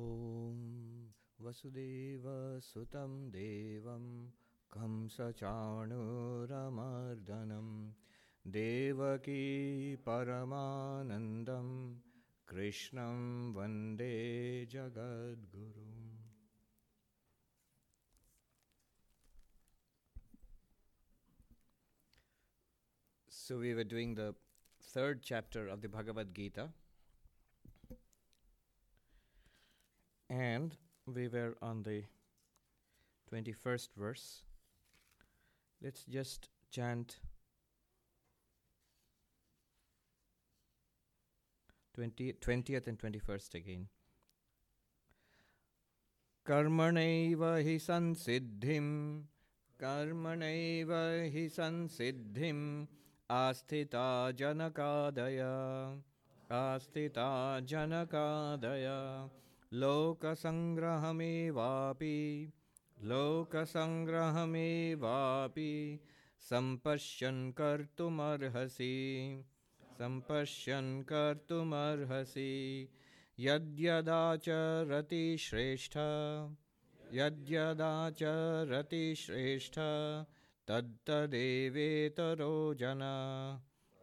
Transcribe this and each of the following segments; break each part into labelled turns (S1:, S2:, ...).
S1: ॐ वसुदेवसुतं देवं कंसचाणूरमर्दनं देवकी परमानन्दं कृष्णं वन्दे जगद्गुरुम् So we were doing the third chapter of the Bhagavad Gita. And we were on the 21st verse. Let's just chant 20, 20th and 21st again. कर्मणैव हि संसिद्धिं कर्मणैव हि संसिद्धिम् आस्थिता जनकादय आस्थिता जनकादय लोकसङ्ग्रहमेवापि लोकसङ्ग्रहमेवापि सम्पश्यन् कर्तुमर्हसि सम्पश्यन् कर्तुमर्हसि यद्यदाचरति श्रेष्ठ यद्यदाचरति श्रेष्ठ तत्तदेवेतरो जन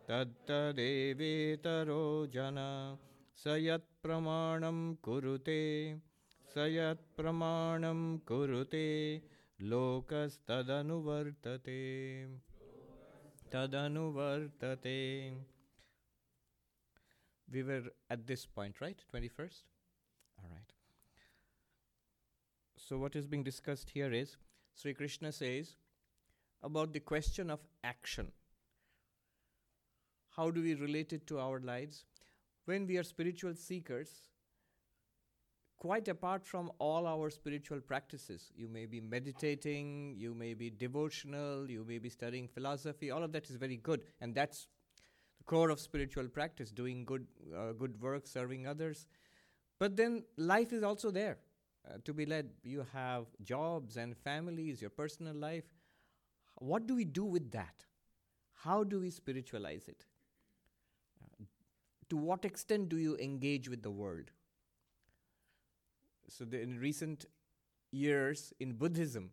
S1: तत्तदेवेतरो जन स यत्प्रमाणं कुरुते स यत्प्रमाणं कुरुते लोकस्तदनुवर्तते तदनुवर्तते We were at this point, right? 21st? All right. So, what is being discussed here is Sri Krishna says about the question of action. How do we relate it to our lives? When we are spiritual seekers, quite apart from all our spiritual practices, you may be meditating, you may be devotional, you may be studying philosophy, all of that is very good, and that's the core of spiritual practice doing good, uh, good work, serving others. But then life is also there uh, to be led. You have jobs and families, your personal life what do we do with that? How do we spiritualize it? To what extent do you engage with the world? So, the, in recent years in Buddhism,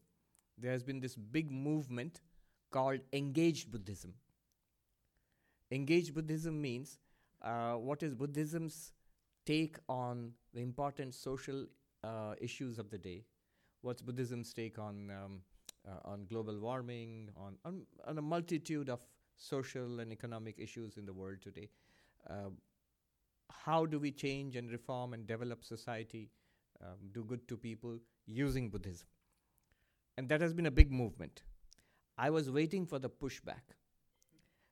S1: there has been this big movement called engaged Buddhism. Engaged Buddhism means uh, what is Buddhism's take on the important social uh, issues of the day? What's Buddhism's take on um, uh, on global warming, on, on, on, a multitude of social and economic issues in the world today. Uh, how do we change and reform and develop society, um, do good to people using Buddhism? And that has been a big movement. I was waiting for the pushback.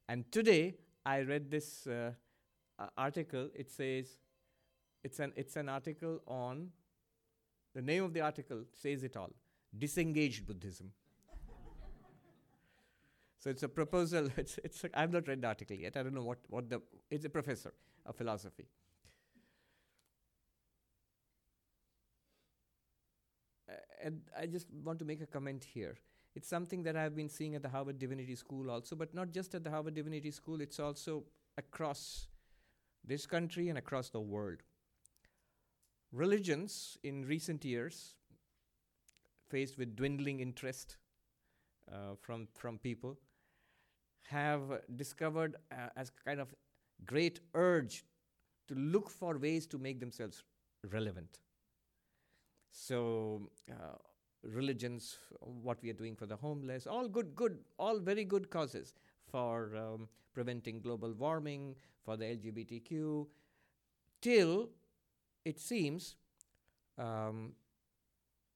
S1: And today I read this uh, article. It says, it's an, it's an article on, the name of the article says it all disengaged Buddhism. So it's a proposal. It's, it's I've not read the article yet. I don't know what, what the. It's a professor of philosophy. Uh, and I just want to make a comment here. It's something that I've been seeing at the Harvard Divinity School also, but not just at the Harvard Divinity School, it's also across this country and across the world. Religions in recent years, faced with dwindling interest uh, from, from people, have discovered uh, as kind of great urge to look for ways to make themselves relevant. So, uh, religions, what we are doing for the homeless, all good, good, all very good causes for um, preventing global warming, for the LGBTQ, till it seems um,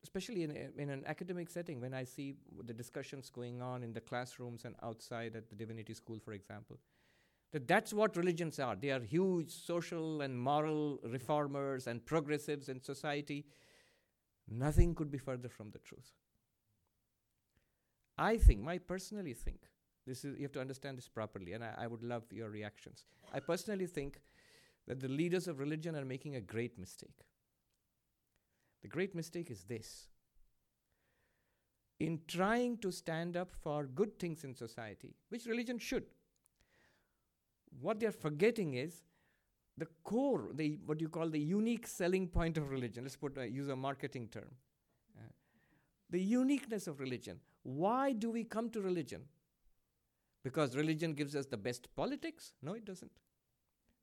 S1: especially in, in an academic setting, when I see the discussions going on in the classrooms and outside at the divinity school, for example, that that's what religions are. They are huge social and moral reformers and progressives in society. Nothing could be further from the truth. I think, I personally think, this is you have to understand this properly, and I, I would love your reactions. I personally think that the leaders of religion are making a great mistake. The great mistake is this in trying to stand up for good things in society, which religion should, what they're forgetting is the core, the what you call the unique selling point of religion. Let's put uh, use a marketing term. Uh, the uniqueness of religion. Why do we come to religion? Because religion gives us the best politics? No, it doesn't.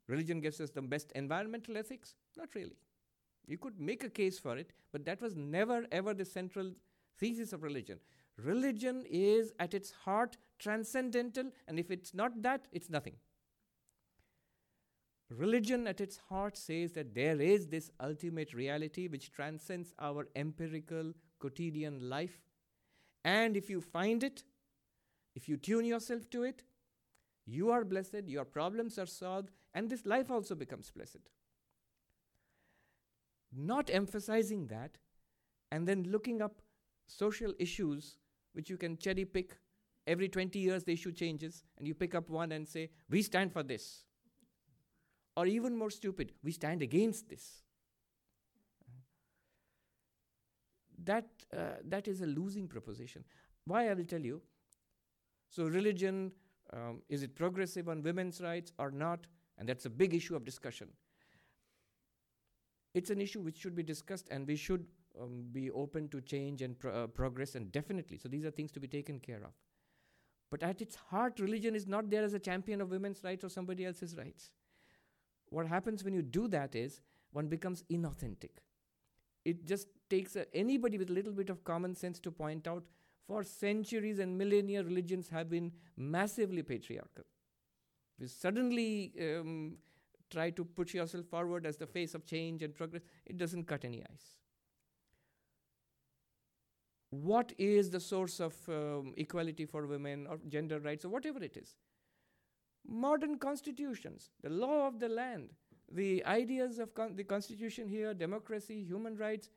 S1: Religion gives us the best environmental ethics? Not really. You could make a case for it, but that was never ever the central thesis of religion. Religion is at its heart transcendental, and if it's not that, it's nothing. Religion at its heart says that there is this ultimate reality which transcends our empirical quotidian life. And if you find it, if you tune yourself to it, you are blessed, your problems are solved, and this life also becomes blessed. Not emphasizing that and then looking up social issues which you can cherry pick. Every 20 years, the issue changes, and you pick up one and say, We stand for this. Or even more stupid, we stand against this. That, uh, that is a losing proposition. Why, I will tell you. So, religion, um, is it progressive on women's rights or not? And that's a big issue of discussion. It's an issue which should be discussed, and we should um, be open to change and pro- uh, progress, and definitely. So, these are things to be taken care of. But at its heart, religion is not there as a champion of women's rights or somebody else's rights what happens when you do that is one becomes inauthentic. It just takes a, anybody with a little bit of common sense to point out for centuries and millennia, religions have been massively patriarchal. You suddenly um, try to put yourself forward as the face of change and progress, it doesn't cut any ice. What is the source of um, equality for women or gender rights or whatever it is? modern constitutions, the law of the land, the ideas of con- the constitution here, democracy, human rights.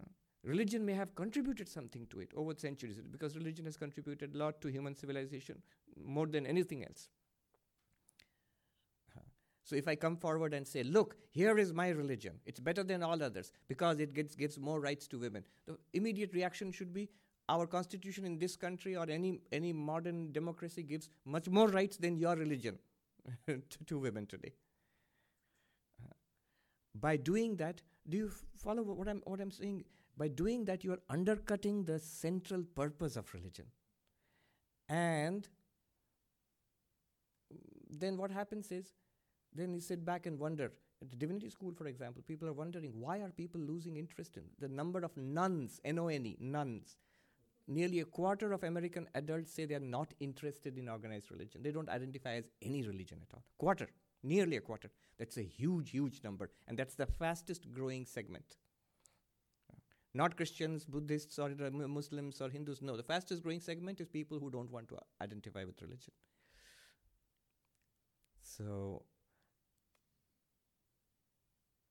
S1: Uh, religion may have contributed something to it over centuries because religion has contributed a lot to human civilization more than anything else. So if I come forward and say, look, here is my religion, it's better than all others because it gets, gives more rights to women, the immediate reaction should be, our constitution in this country or any, any modern democracy gives much more rights than your religion to, to, women today. Uh, by doing that, do you follow what I'm, what I'm saying? By doing that, you are undercutting the central purpose of religion. And then what happens is, then you sit back and wonder. At the divinity school, for example, people are wondering why are people losing interest in the number of nones, N O N E, nones, nearly a quarter of American adults say they are not interested in organized religion. They don't identify as any religion at all. Quarter, nearly a quarter. That's a huge, huge number. And that's the fastest growing segment. Not Christians, Buddhists, or uh, Muslims, or Hindus. No, the fastest growing segment is people who don't want to identify with religion. So,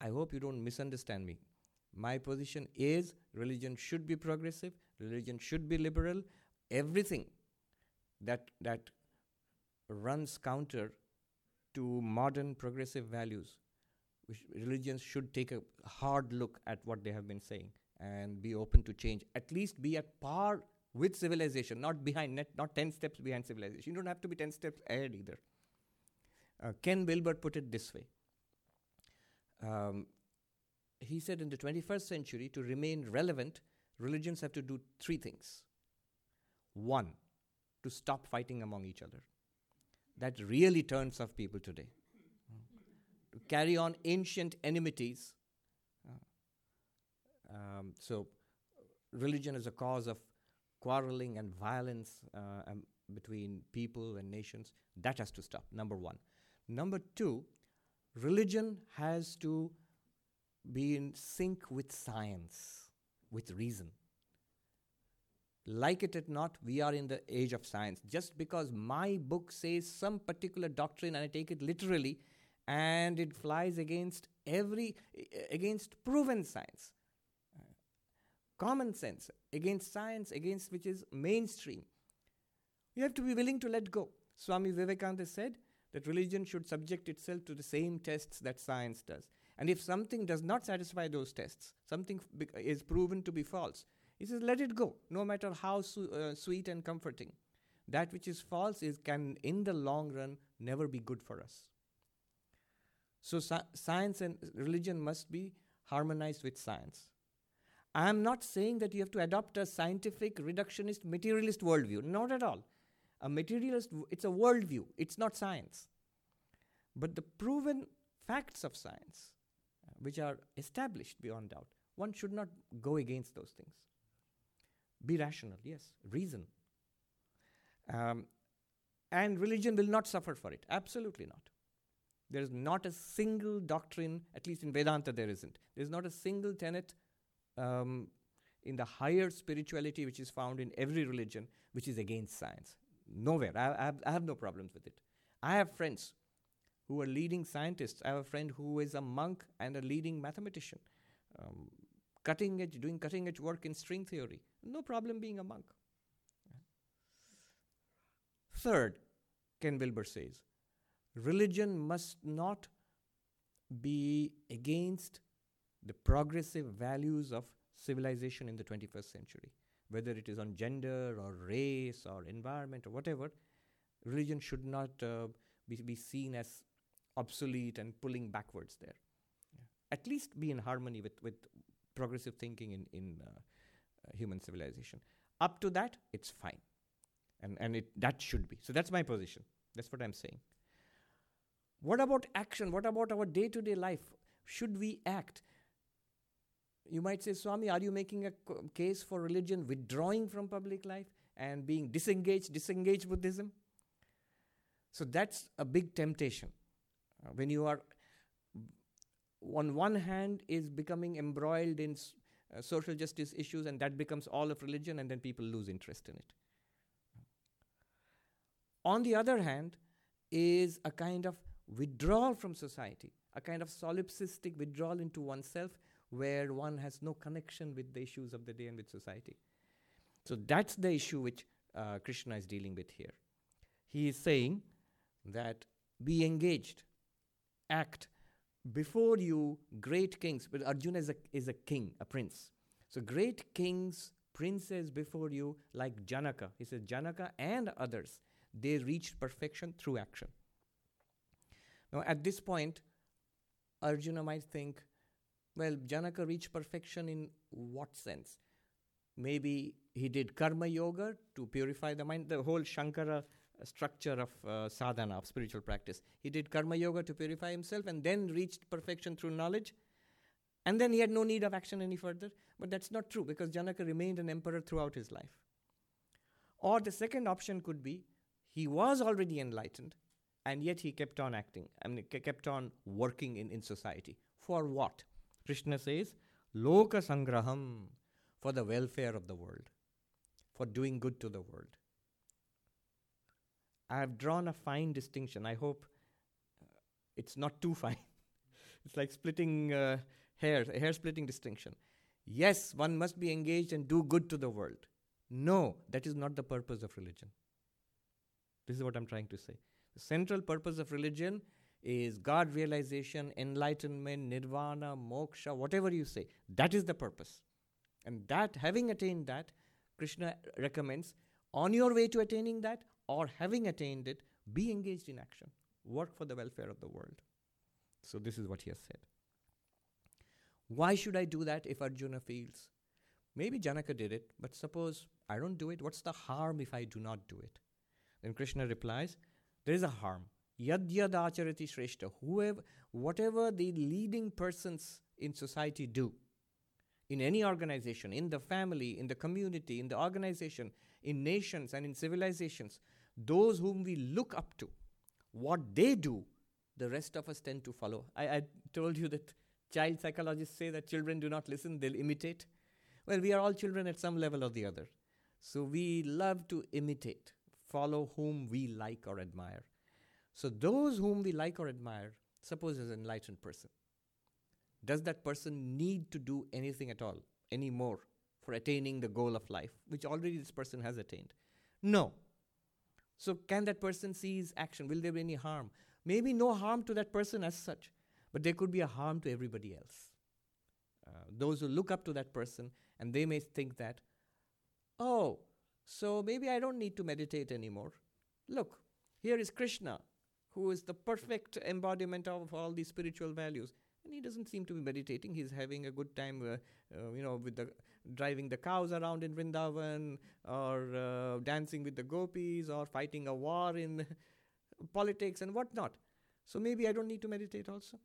S1: I hope you don't misunderstand me. My position is religion should be progressive, religion should be liberal. Everything that that runs counter to modern progressive values, religions should take a hard look at what they have been saying and be open to change. At least be at par with civilization, not behind, not, not 10 steps behind civilization. You don't have to be 10 steps ahead either. Uh, Ken Wilber put it this way um, he said in the 21st century, to remain relevant, religions have to do three things. One, to stop fighting among each other. That really turns off people today. to carry on ancient enmities. Um, so, religion is a cause of quarreling and violence uh, um, between people and nations. That has to stop, number one. Number two, religion has to be in sync with science, with reason. Like it or not, we are in the age of science. Just because my book says some particular doctrine and I take it literally, and it flies against every against proven science, uh, common sense, against science, against which is mainstream. You have to be willing to let go. Swami Vivekananda said that religion should subject itself to the same tests that science does. And if something does not satisfy those tests, something is proven to be false, he says, let it go, no matter how su- uh, sweet and comforting. That which is false is can, in the long run, never be good for us. So sci- science and religion must be harmonized with science. I am not saying that you have to adopt a scientific, reductionist, materialist worldview. Not at all. A materialist, it's a worldview, it's not science. But the proven facts of science, which are established beyond doubt, one should not go against those things. Be rational, yes, reason. Um, and religion will not suffer for it. Absolutely not. There is not a single doctrine, at least in Vedanta, there isn't. There is not a single tenet um, in the higher spirituality which is found in every religion which is against science. Nowhere. I, I, have, I have no problems with it. I have friends who are leading scientists. I have a friend who is a monk and a leading mathematician, um, cutting edge, doing cutting edge work in string theory. No problem being a monk. Third, Ken Wilber says, religion must not be against the progressive values of civilization in the 21st century, whether it is on gender or race or environment or whatever. Religion should not uh, be, be seen as obsolete and pulling backwards there. Yeah. At least be in harmony with, with progressive thinking in, in uh, uh, human civilization. Up to that, it's fine. And, and it, that should be. So that's my position. That's what I'm saying. What about action? What about our day to day life? Should we act? You might say, Swami, are you making a case for religion withdrawing from public life and being disengaged, disengaged Buddhism? So that's a big temptation. Uh, when you are, on one hand, is becoming embroiled in uh, social justice issues, and that becomes all of religion, and then people lose interest in it. On the other hand, is a kind of withdrawal from society, a kind of solipsistic withdrawal into oneself where one has no connection with the issues of the day and with society. So that's the issue which uh, Krishna is dealing with here. He is saying that be engaged, act. Before you, great kings, but Arjuna is a, is a king, a prince. So great kings, princes before you, like Janaka. He says, Janaka and others, they reached perfection through action. Now, at this point, Arjuna might think, well, Janaka reached perfection in what sense? Maybe he did karma yoga to purify the mind, the whole Shankara structure of uh, sadhana, of spiritual practice. He did karma yoga to purify himself and then reached perfection through knowledge. And then he had no need of action any further. But that's not true because Janaka remained an emperor throughout his life. Or the second option could be he was already enlightened and yet he kept on acting I mean, kept on working in, in society. For what? Krishna says, Loka Sangraham, for the welfare of the world, for doing good to the world. I have drawn a fine distinction. I hope uh, it's not too fine. it's like splitting uh, hairs, a hair splitting distinction. Yes, one must be engaged and do good to the world. No, that is not the purpose of religion. This is what I'm trying to say. The central purpose of religion is God realization, enlightenment, nirvana, moksha, whatever you say. That is the purpose. And that, having attained that, Krishna recommends on your way to attaining that or having attained it, be engaged in action. Work for the welfare of the world. So, this is what he has said. Why should I do that if Arjuna feels? Maybe Janaka did it, but suppose I don't do it, what's the harm if I do not do it? Then Krishna replies, There is a harm. Yad yad acharati shrestha. Whoever, whatever the leading persons in society do, in any organization, in the family, in the community, in the organization, in nations and in civilizations, those whom we look up to, what they do, the rest of us tend to follow. I, I told you that child psychologists say that children do not listen, they'll imitate. Well, we are all children at some level or the other. So we love to imitate, follow whom we like or admire. So those whom we like or admire, suppose is an enlightened person. Does that person need to do anything at all anymore for attaining the goal of life, which already this person has attained? No. So can that person seize action? Will there be any harm? Maybe no harm to that person as such, but there could be a harm to everybody else. Uh, those who look up to that person and they may think that, oh, so maybe I don't need to meditate anymore. Look, here is Krishna who is the perfect embodiment of all these spiritual values. And he doesn't seem to be meditating. He's having a good time, uh, uh, you know, with the driving the cows around in Vrindavan, or uh, dancing with the gopis, or fighting a war in politics and whatnot. So maybe I don't need to meditate also.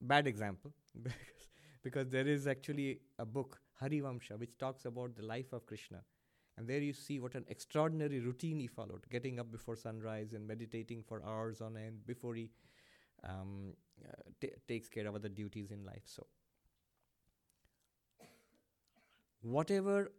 S1: Bad example, because, because there is actually a book, Harivamsha, which talks about the life of Krishna. And there you see what an extraordinary routine he followed, getting up before sunrise and meditating for hours on end before he um, uh, t- takes care of other duties in life. So, whatever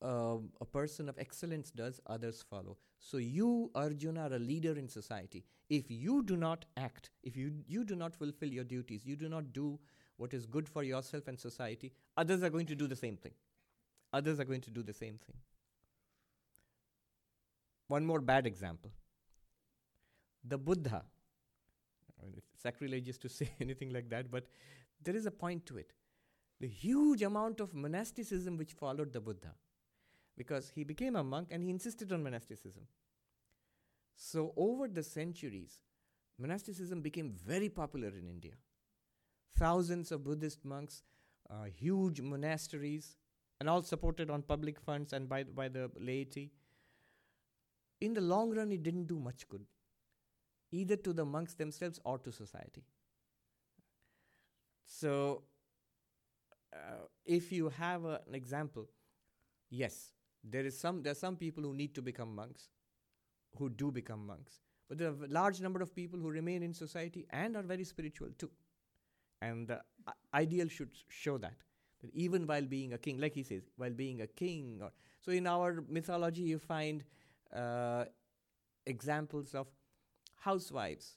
S1: uh, a person of excellence does, others follow. So, you, Arjuna, are a leader in society. If you do not act, if you, you do not fulfill your duties, you do not do what is good for yourself and society, others are going to do the same thing. Others are going to do the same thing. One more bad example. The Buddha, I mean, it's sacrilegious to say anything like that, but there is a point to it. The huge amount of monasticism which followed the Buddha, because he became a monk and he insisted on monasticism. So, over the centuries, monasticism became very popular in India. Thousands of Buddhist monks, uh, huge monasteries, and all supported on public funds and by, by the laity. In the long run, it didn't do much good either to the monks themselves or to society. So, uh, if you have a, an example, yes, there is some there are some people who need to become monks, who do become monks, but there are a large number of people who remain in society and are very spiritual too, and the uh, ideal should show that that even while being a king, like he says, while being a king, or so in our mythology you find uh, examples of housewives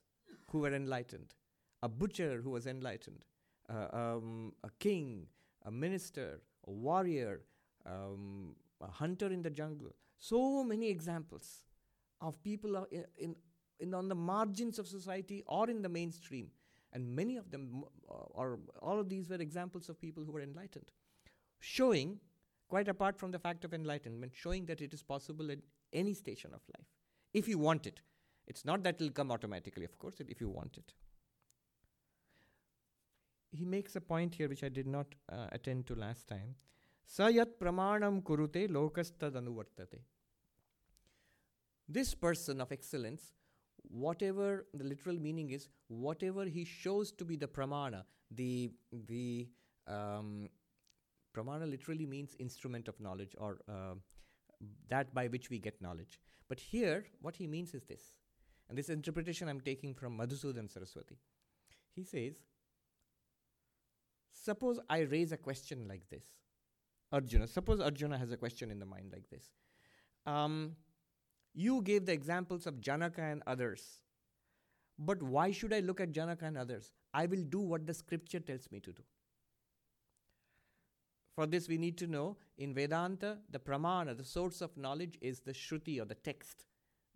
S1: who were enlightened, a butcher who was enlightened, uh, um, a king, a minister, a warrior, um, a hunter in the jungle. So many examples of people in, in, in, on the margins of society or in the mainstream. And many of them, uh, or all of these were examples of people who were enlightened, showing, quite apart from the fact of enlightenment, showing that it is possible at any station of life, if you want it. It's not that it'll come automatically, of course, if you want it. He makes a point here which I did not uh, attend to last time. Sayat pramanam kurute lokastadanuvartate. This person of excellence, whatever the literal meaning is, whatever he shows to be the pramana, the the um, pramana literally means instrument of knowledge or uh, that by which we get knowledge. But here, what he means is this and this interpretation I'm taking from Madhusudan Saraswati. He says, Suppose I raise a question like this. Arjuna, suppose Arjuna has a question in the mind like this. Um, you gave the examples of Janaka and others. But why should I look at Janaka and others? I will do what the scripture tells me to do. For this, we need to know in Vedanta, the pramana, the source of knowledge, is the Shruti or the text.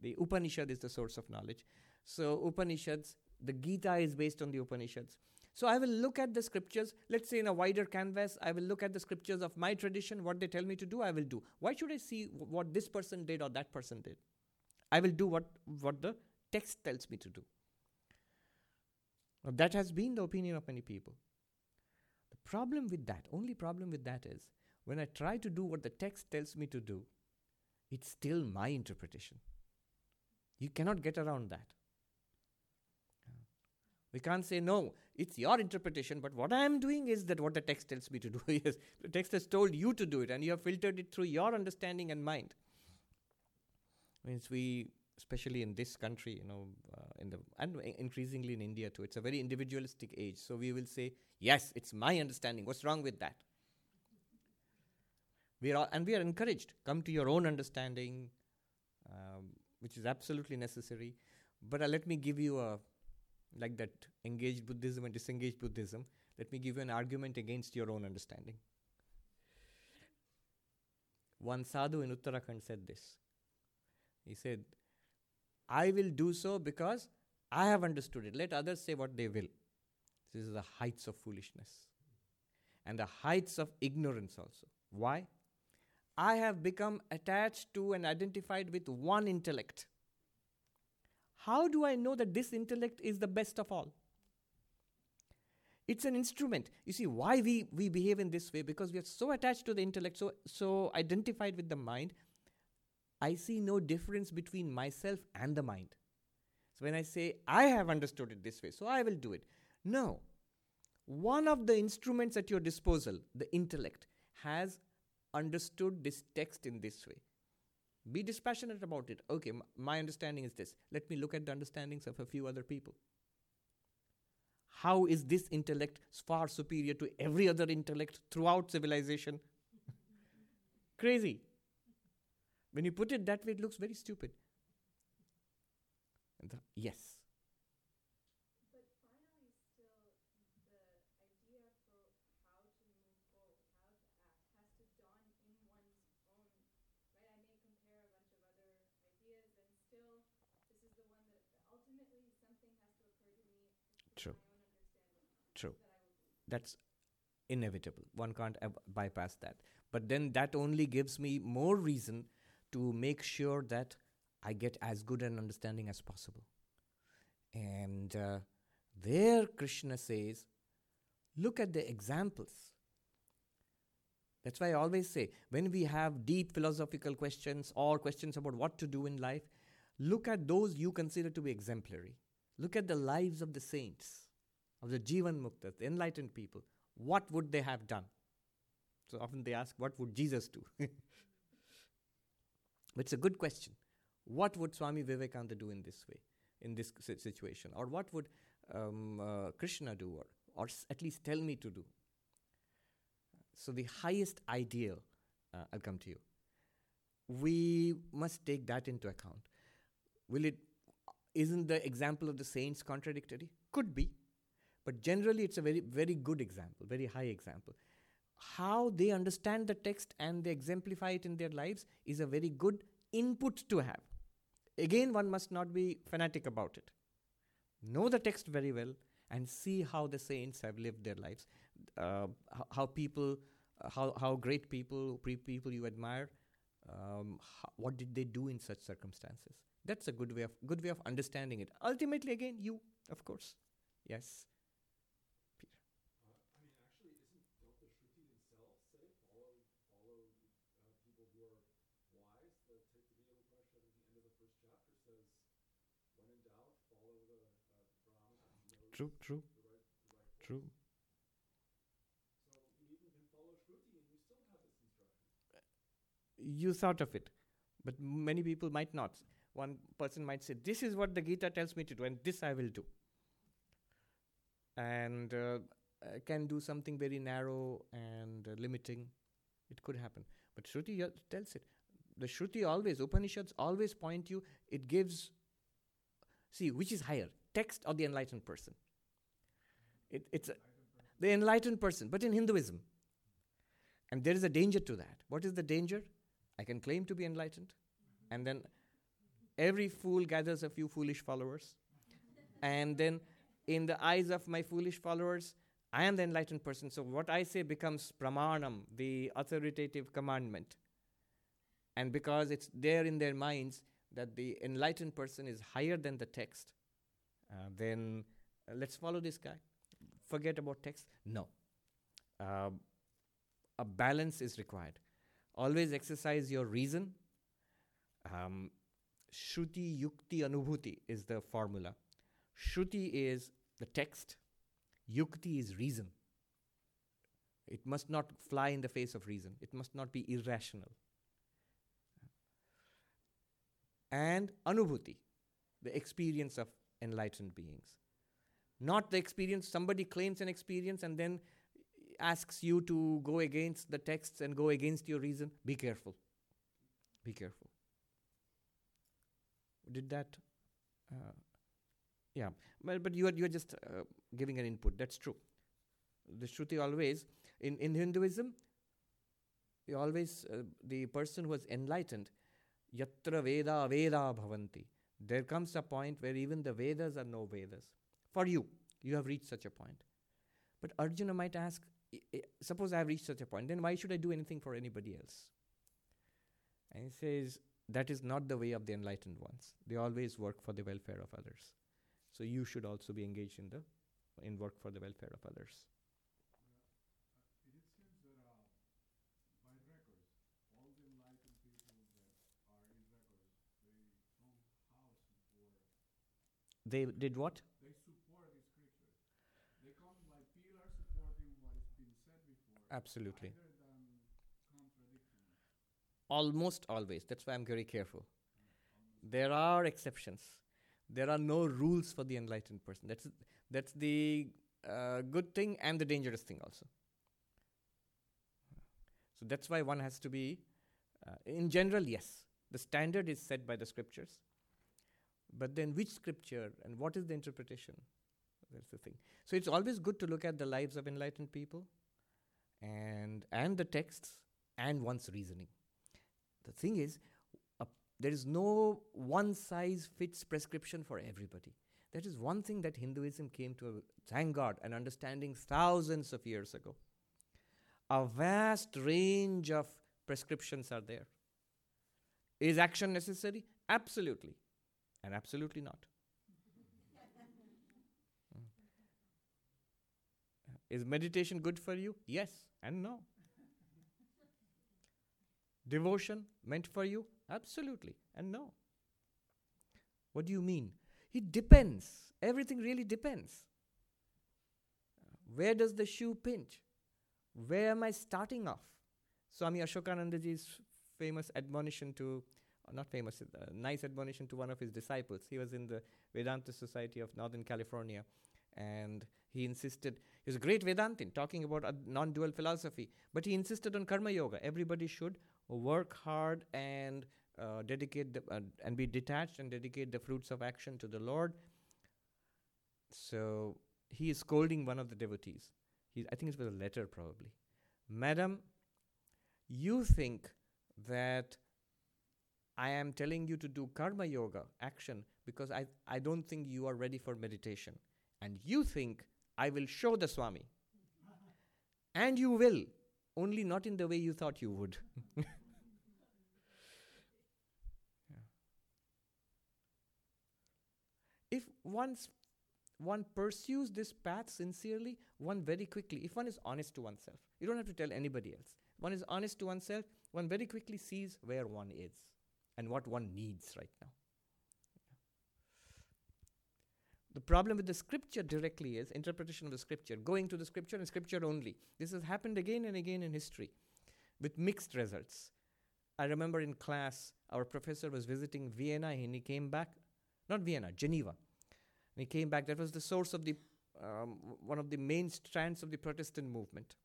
S1: The Upanishad is the source of knowledge. So, Upanishads, the Gita is based on the Upanishads. So, I will look at the scriptures, let's say in a wider canvas, I will look at the scriptures of my tradition, what they tell me to do, I will do. Why should I see what this person did or that person did? I will do what, what the text tells me to do. Now, that has been the opinion of many people. The problem with that, only problem with that is when I try to do what the text tells me to do, it's still my interpretation. You cannot get around that. We can't say, no, it's your interpretation, but what I am doing is that what the text tells me to do. is the text has told you to do it, and you have filtered it through your understanding and mind. Means we, especially in this country, you know, uh, in the and increasingly in India too, it's a very individualistic age. So we will say, yes, it's my understanding. What's wrong with that? We are all, and we are encouraged. Come to your own understanding. Um, which is absolutely necessary. But uh, let me give you a, like that engaged Buddhism and disengaged Buddhism, let me give you an argument against your own understanding. One sadhu in Uttarakhand said this. He said, I will do so because I have understood it. Let others say what they will. This is the heights of foolishness and the heights of ignorance also. Why? I have become attached to and identified with one intellect. How do I know that this intellect is the best of all? It's an instrument. You see, why we, we behave in this way? Because we are so attached to the intellect, so, so identified with the mind. I see no difference between myself and the mind. So when I say, I have understood it this way, so I will do it. No. One of the instruments at your disposal, the intellect, has understood this text in this way. Be dispassionate about it. Okay, my understanding is this. Let me look at the understandings of a few other people. How is this intellect far superior to every other intellect throughout civilization? Crazy. When you put it that way, it looks very stupid. The, yes. That's inevitable. One can't bypass that. But then that only gives me more reason to make sure that I get as good an understanding as possible. And uh, there, Krishna says, look at the examples. That's why I always say when we have deep philosophical questions or questions about what to do in life, look at those you consider to be exemplary. Look at the lives of the saints, of the Jivan Muktas, the enlightened people. What would they have done? So often they ask, What would Jesus do? but it's a good question. What would Swami Vivekananda do in this way, in this situation? Or what would um, uh, Krishna do, or, or at least tell me to do? So, the highest ideal, uh, I'll come to you. We must take that into account. Will it isn't the example of the saints contradictory? Could be. But generally, it's a very, very good example, very high example. How they understand the text and they exemplify it in their lives is a very good input to have. Again, one must not be fanatic about it. Know the text very well and see how the saints have lived their lives, uh, how, people, uh, how, how great people, people you admire, um, how, what did they do in such circumstances? That's a good way of good way of understanding it. Ultimately, again, you, of course, yes.
S2: Peter. Uh, I mean, actually, isn't don't the Shruti themselves say follow follow uh, people who are wise? The Taittiriya Upanishad at the end of the first chapter says, when in doubt, follow the uh, Brahman.
S1: True, true,
S2: the right, the right
S1: true.
S2: So you even can follow Shruti and you still have true, true.
S1: You thought of it, but many people might not one person might say, This is what the Gita tells me to do, and this I will do. And uh, can do something very narrow and uh, limiting. It could happen. But Shruti tells it. The Shruti always, Upanishads always point you, it gives. See, which is higher, text or the enlightened person? It, it's a, the enlightened person, but in Hinduism. And there is a danger to that. What is the danger? I can claim to be enlightened, and then every fool gathers a few foolish followers. and then, in the eyes of my foolish followers, I am the enlightened person. So, what I say becomes pramanam, the authoritative commandment. And because it's there in their minds that the enlightened person is higher than the text, uh, then uh, let's follow this guy. Forget about text. No. Uh, a balance is required. Always exercise your reason. Um, Shruti Yukti Anubhuti is the formula. Shruti is the text, Yukti is reason. It must not fly in the face of reason, it must not be irrational. And Anubhuti, the experience of enlightened beings. Not the experience, somebody claims an experience and then asks you to go against the texts and go against your reason. Be careful. Be careful. Did that uh, yeah. Well but you are you are just uh, giving an input. That's true. The shruti always in in hinduism you always uh, the person who is enlightened yatra veda veda bhavanti. There comes a point where even the vedas are no vedas for you you have reached such a point but arjuna might ask suppose i have reached such a point then why should i do anything for anybody else and he says that is not the way of the enlightened ones. They always work for the welfare of others. So you should also be engaged in the in work for the welfare of others.
S2: They did that uh, by records, all the enlightened people that are in records, they somehow support.
S1: They did what?
S2: They support the scripture. They come like pillars supporting what has been said before.
S1: Absolutely. Almost always. That's why I'm very careful. There are exceptions. There are no rules for the enlightened person. That's that's the uh, good thing and the dangerous thing also. So that's why one has to be, uh, in general, yes, the standard is set by the scriptures. But then which scripture and what is the interpretation? That's the thing. So it's always good to look at the lives of enlightened people and and the texts and one's reasoning. The thing is, there is no one size fits prescription for everybody. That is one thing that Hinduism came to, thank God, an understanding thousands of years ago. A vast range of prescriptions are there. Is action necessary? Absolutely. And absolutely not. Is meditation good for you? Yes and no. Devotion meant for you? Absolutely and no. What do you mean? It depends. Everything really depends. Where does the shoe pinch? Where am I starting off? Swami Ashokanandaji's famous admonition to, uh, not famous, uh, nice admonition to one of his disciples. He was in the Vedanta Society of Northern California and he insisted, he was a great Vedantin talking about a non dual philosophy, but he insisted on karma yoga. Everybody should work hard and uh, dedicate the, uh, and be detached and dedicate the fruits of action to the Lord. So he is scolding one of the devotees. I think it was a letter probably. Madam, you think that I am telling you to do karma yoga action because I, I don't think you are ready for meditation. And you think I will show the Swami. and you will, only not in the way you thought you would. if one's one pursues this path sincerely, one very quickly, if one is honest to oneself, you don't have to tell anybody else. One is honest to oneself, one very quickly sees where one is and what one needs right now. The problem with the scripture directly is interpretation of the scripture, going to the scripture and scripture only. This has happened again and again in history with mixed results. I remember in class, our professor was visiting Vienna and he came back, not Vienna, Geneva. And he came back. That was the source of the, um, one of the main strands of the Protestant movement.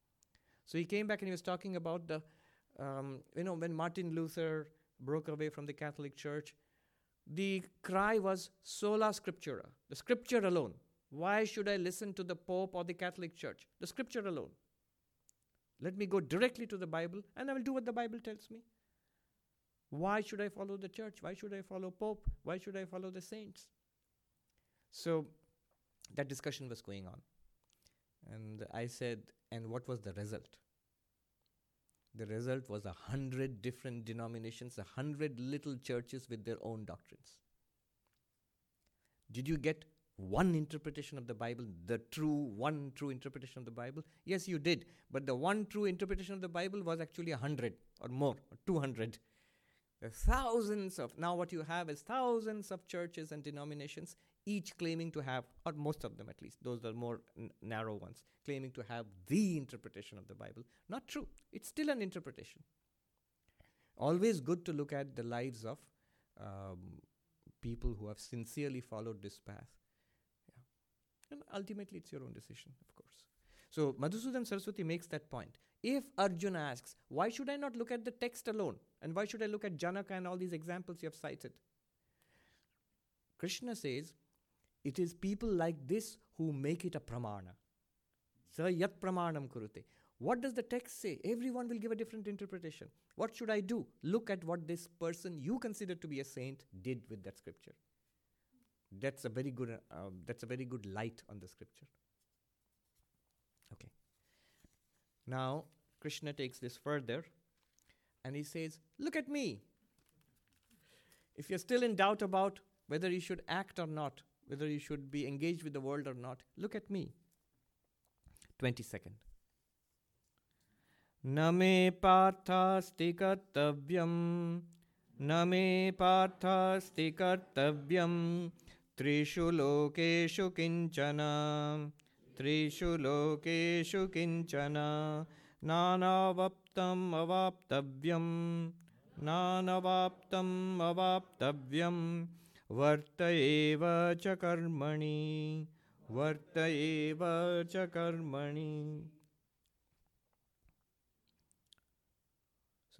S1: So he came back and he was talking about the, um, you know, when Martin Luther broke away from the Catholic Church, the cry was sola scriptura, the scripture alone. Why should I listen to the Pope or the Catholic Church? The scripture alone. Let me go directly to the Bible and I will do what the Bible tells me. Why should I follow the church? Why should I follow Pope? Why should I follow the saints? So that discussion was going on. And I said, and what was the result? The result was a hundred different denominations, a hundred little churches with their own doctrines. Did you get one interpretation of the Bible, the true, one true interpretation of the Bible? Yes, you did. But the one true interpretation of the Bible was actually a hundred or more, or 200. There thousands of, now what you have is thousands of churches and denominations, each claiming to have, or most of them at least, those are more n- narrow ones, claiming to have the interpretation of the Bible. Not true. It's still an interpretation. Always good to look at the lives of um, people who have sincerely followed this path. Yeah. And ultimately, it's your own decision, of course. So, Madhusudan Saraswati makes that point. If Arjuna asks, why should I not look at the text alone? And why should I look at Janaka and all these examples you have cited? Krishna says, it is people like this who make it a pramana. Sa yat pramanam kurute. What does the text say? Everyone will give a different interpretation. What should I do? Look at what this person you consider to be a saint did with that scripture. That's a very good. Uh, that's a very good light on the scripture. Okay. Now Krishna takes this further, and he says, "Look at me. If you're still in doubt about whether you should act or not, whether you should be engaged with the world or not, look at me. 20 second. न मे पार्थास्ति कर्तव्यं न मे पार्थास्ति कर्तव्यं त्रिषु लोकेषु किञ्चन त्रिषु लोकेषु किञ्चन नानावप्तम् अवाप्तव्यं नानवाप्तम् अवाप्तव्यं वर्त एव च कर्मणि वर्त एव च कर्मणि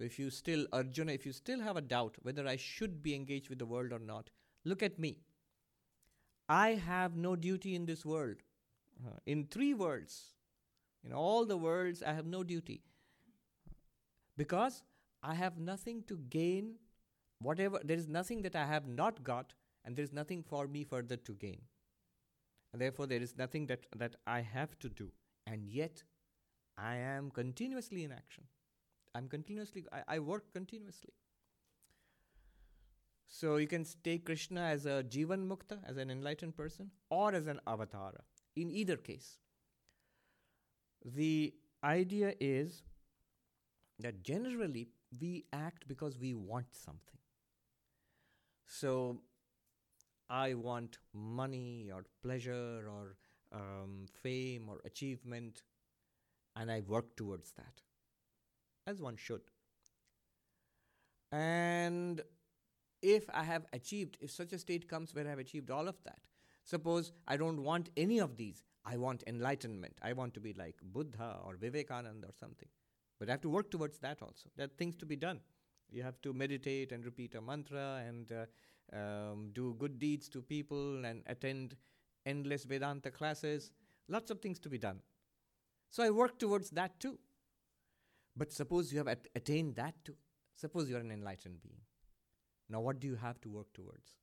S1: So if you still, Arjuna, if you still have a doubt whether I should be engaged with the world or not, look at me. I have no duty in this world. Uh, in three worlds, in all the worlds, I have no duty. Because I have nothing to gain, whatever, there is nothing that I have not got, and there is nothing for me further to gain. And therefore, there is nothing that, that I have to do. And yet, I am continuously in action. I'm continuously, I, I work continuously. So you can take Krishna as a Jivan Mukta, as an enlightened person, or as an avatara. In either case, the idea is that generally we act because we want something. So I want money or pleasure or um, fame or achievement, and I work towards that as one should. And if I have achieved, if such a state comes where I have achieved all of that, suppose I don't want any of these, I want enlightenment. I want to be like Buddha or Vivekananda or something. But I have to work towards that also. There are things to be done. You have to meditate and repeat a mantra and uh, um, do good deeds to people and attend endless Vedanta classes. Lots of things to be done. So I work towards that too. But suppose you have at- attained that too. Suppose you are an enlightened being. Now, what do you have to work towards?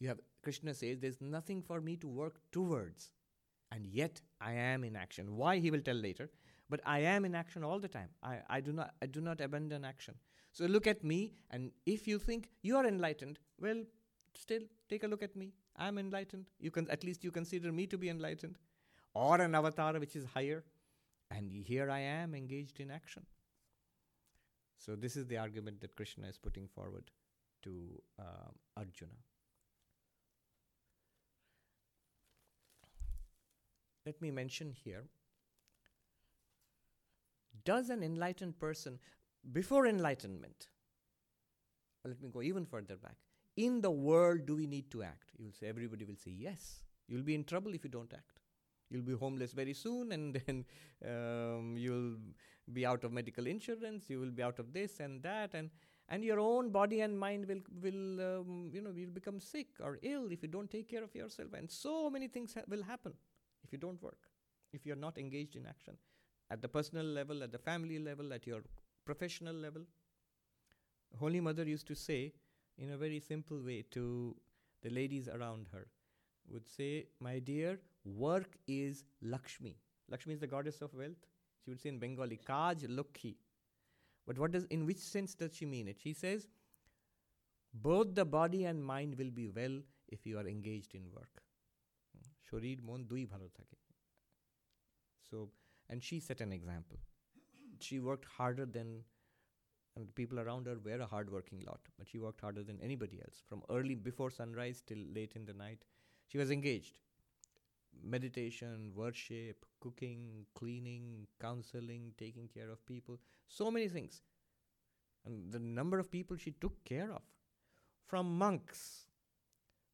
S1: You have Krishna says, "There's nothing for me to work towards, and yet I am in action." Why he will tell later, but I am in action all the time. I, I do not I do not abandon action. So look at me, and if you think you are enlightened, well, still take a look at me. I'm enlightened. You can at least you consider me to be enlightened, or an avatar which is higher. And here I am engaged in action. So, this is the argument that Krishna is putting forward to um, Arjuna. Let me mention here does an enlightened person, before enlightenment, let me go even further back, in the world do we need to act? You will say, everybody will say, yes. You'll be in trouble if you don't act. You'll be homeless very soon, and then um, you'll be out of medical insurance. You will be out of this and that, and and your own body and mind will will um, you know you'll become sick or ill if you don't take care of yourself, and so many things ha- will happen if you don't work, if you're not engaged in action, at the personal level, at the family level, at your professional level. Holy Mother used to say, in a very simple way, to the ladies around her, would say, "My dear." work is Lakshmi. Lakshmi is the goddess of wealth. She would say in Bengali, Kaj Lokhi. But what does in which sense does she mean it? She says, both the body and mind will be well if you are engaged in work. Hmm. Shorir mon dui thake. So, and she set an example. She worked harder than, and people around her were a hard-working lot, but she worked harder than anybody else. From early before sunrise till late in the night, she was engaged meditation, worship, cooking, cleaning, counseling, taking care of people, so many things. And the number of people she took care of, from monks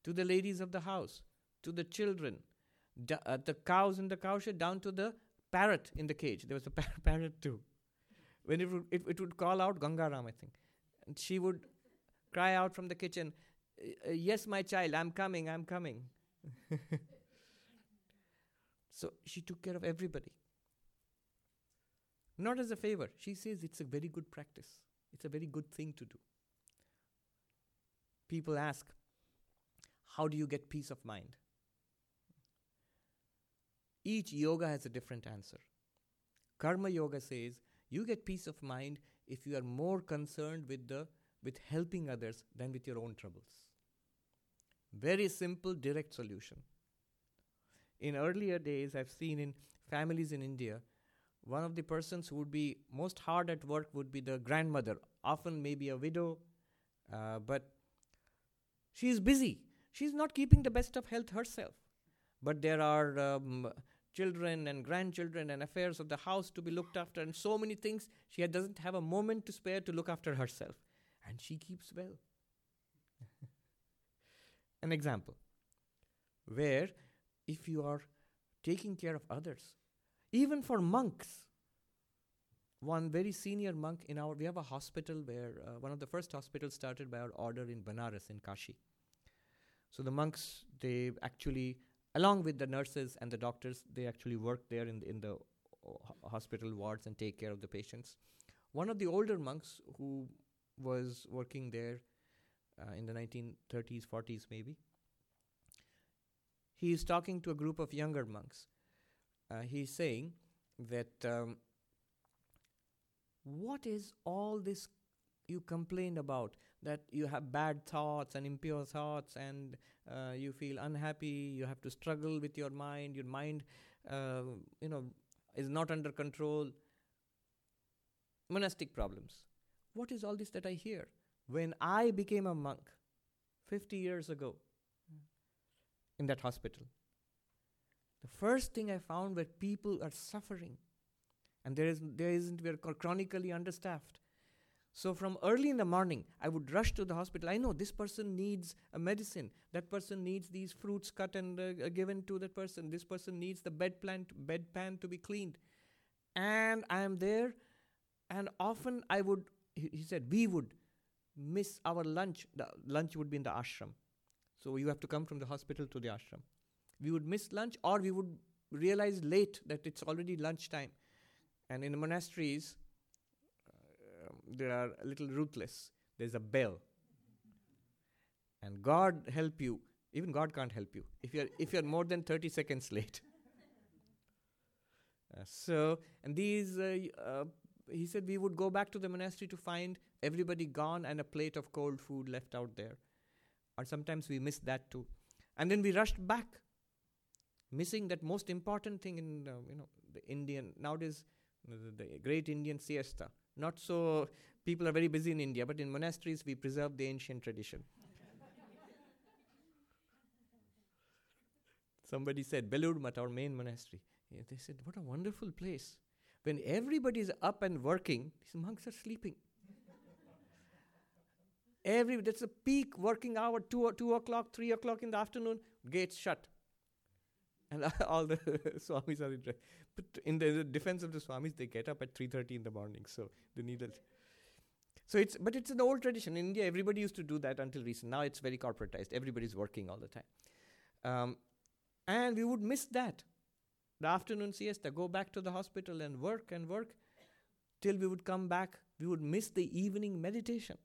S1: to the ladies of the house, to the children, uh, the cows in the cowshed, down to the parrot in the cage. There was a par- parrot too. When it would, it, it would call out Gangaram, I think. And she would cry out from the kitchen, uh, uh, Yes, my child, I'm coming, I'm coming. So she took care of everybody. Not as a favor. She says it's a very good practice, it's a very good thing to do. People ask, How do you get peace of mind? Each yoga has a different answer. Karma Yoga says you get peace of mind if you are more concerned with the with helping others than with your own troubles. Very simple, direct solution. In earlier days, I've seen in families in India, one of the persons who would be most hard at work would be the grandmother, often maybe a widow, uh, but she is busy. She's not keeping the best of health herself. But there are um, children and grandchildren and affairs of the house to be looked after, and so many things. She doesn't have a moment to spare to look after herself. And she keeps well. An example where if you are taking care of others, even for monks, one very senior monk in our, we have a hospital where uh, one of the first hospitals started by our order in Banaras in Kashi. So the monks, they actually, along with the nurses and the doctors, they actually work there in the, in the uh, hospital wards and take care of the patients. One of the older monks who was working there uh, in the 1930s, 40s maybe, he is talking to a group of younger monks. Uh, he's saying that um, what is all this you complain about that you have bad thoughts and impure thoughts and uh, you feel unhappy you have to struggle with your mind your mind uh, you know is not under control. Monastic problems. What is all this that i hear? When i became a monk 50 years ago in that hospital the first thing i found were people are suffering. And there is there isn't we're chronically understaffed so from early in the morning i would rush to the hospital. I know this person needs a medicine. That person needs these fruits cut and uh, given to that person. This person needs the bed plan bed pan to be cleaned. And i am there and often i would he, he said we would miss our lunch. The lunch would be in the ashram. So you have to come from the hospital to the ashram. We would miss lunch or we would realize late that it's already lunchtime. And in the monasteries, they are a little ruthless. There's a bell. And God help you. Even God can't help you if you're if you're more than 30 seconds late. uh, so, and these, uh, uh, he said, we would go back to the monastery to find everybody gone and a plate of cold food left out there. Or sometimes we miss that too. And then we rushed back, missing that most important thing in, uh, you know, the Indian. Nowadays, the, the great Indian siesta. Not so, people are very busy in India, but in monasteries we preserve the ancient tradition. Somebody said, Belur our main monastery. Yeah, they said, What a wonderful place. When everybody is up and working, these monks are sleeping. Every that's a peak working hour, two, two o'clock, three o'clock in the afternoon, gates shut. And all the swamis are interested. But in the, the, defense of the swamis, they get up at 3.30 in the morning, so they need it. So it's, but it's an old tradition. In India, everybody used to do that until recent. Now it's very corporatized. Everybody's working all the time. Um, and we would miss that. The afternoon siesta, go back to the hospital and work and work till we would come back. We would miss the evening meditation.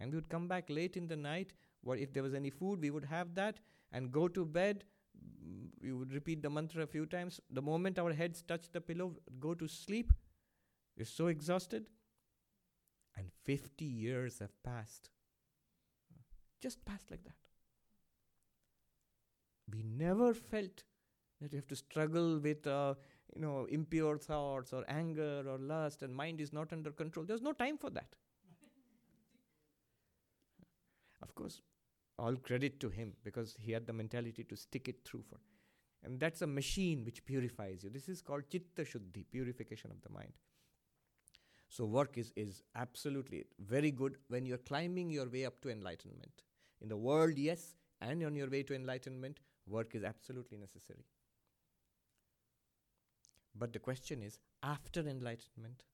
S1: And we would come back late in the night. Or if there was any food, we would have that and go to bed we would repeat the mantra a few times. The moment our heads touch the pillow, go to sleep. We're so exhausted. And 50 years have passed. Just passed like that. We never felt that you have to struggle with, uh, you know, impure thoughts or anger or lust, and mind is not under control. There's no time for that. of course, all credit to him because he had the mentality to stick it through for. And that's a machine which purifies you. This is called chitta shuddhi, purification of the mind. So work is, is absolutely very good when you're climbing your way up to enlightenment. In the world, yes, and on your way to enlightenment, work is absolutely necessary. But the question is, after enlightenment,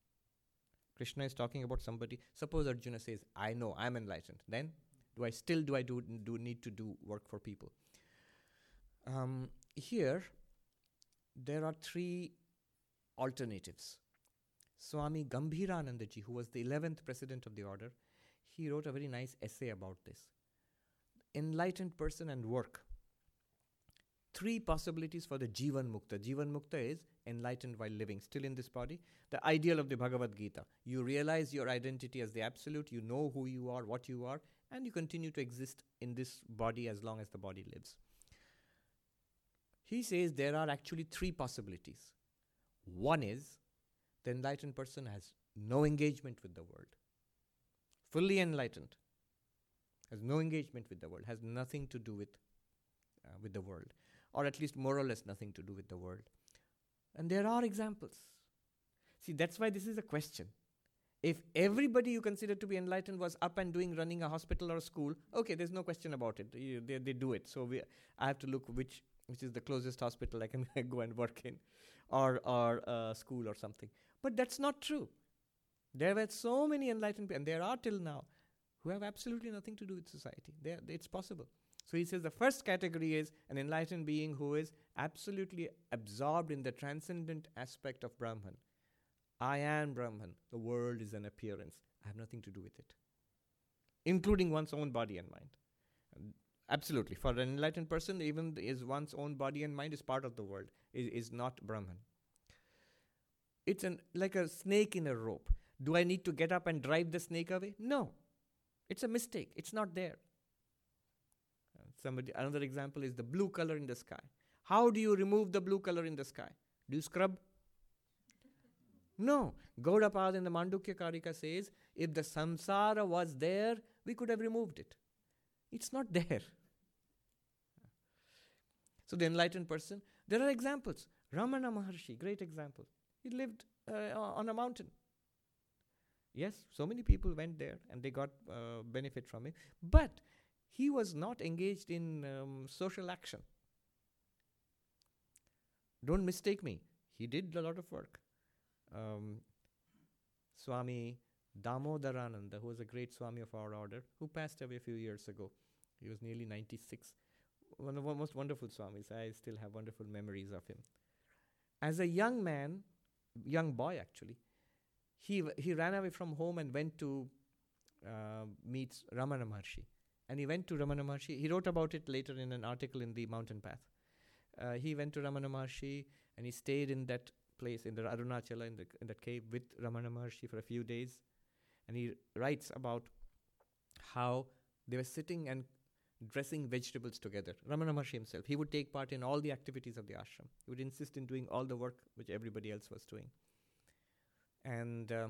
S1: Krishna is talking about somebody. Suppose Arjuna says, I know, I'm enlightened. Then do I still do I do, do need to do work for people? Um, here, there are three alternatives. Swami Gambhiranandaji, who was the 11th president of the order, he wrote a very nice essay about this. Enlightened person and work. three possibilities for the Jivan Mukta. Jivan Mukta is enlightened while living, still in this body. The ideal of the Bhagavad Gita. You realize your identity as the absolute, you know who you are, what you are, and you continue to exist in this body as long as the body lives. He says there are actually three possibilities. One is the enlightened person has no engagement with the world, fully enlightened, has no engagement with the world, has nothing to do with, uh, with the world, or at least more or less nothing to do with the world. And there are examples. See, that's why this is a question. If everybody you consider to be enlightened was up and doing running a hospital or a school, okay, there's no question about it. You, they, they do it. So we, I have to look which which is the closest hospital I can go and work in, or or school or something. But that's not true. There were so many enlightened people, and there are till now, who have absolutely nothing to do with society. They, it's possible. So he says the first category is an enlightened being who is absolutely absorbed in the transcendent aspect of Brahman. I am Brahman. The world is an appearance. I have nothing to do with it, including one's own body and mind. Absolutely, for an enlightened person, even is one's own body and mind is part of the world. Is is not Brahman. It's an like a snake in a rope. Do I need to get up and drive the snake away? No. It's a mistake. It's not there. Uh, somebody, another example is the blue color in the sky. How do you remove the blue color in the sky? Do you scrub? No. Gaudapad in the Mandukya Karika says, if the samsara was there, we could have removed it. It's not there. So the enlightened person, there are examples. Ramana Maharshi, great example. He lived uh, on a mountain. Yes, so many people went there and they got uh, benefit from it. But he was not engaged in um, social action. Don't mistake me. He did a lot of work. Um, Swami Damodarananda, who was a great Swami of our order, who passed away a few years ago. He was nearly 96. One of the most wonderful Swamis. I still have wonderful memories of him. As a young man, young boy actually, he, he ran away from home and went to uh, meet Ramana Maharshi. And he went to Ramana Maharshi. He wrote about it later in an article in the Mountain Path. Uh, he went to Ramana Maharshi and he stayed in that place, in the Arunachala, in, the, in that cave with Ramana Maharshi for a few days. And he writes about how they were sitting and dressing vegetables together. Ramana Maharshi himself, he would take part in all the activities of the ashram. He would insist in doing all the work which everybody else was doing. And uh,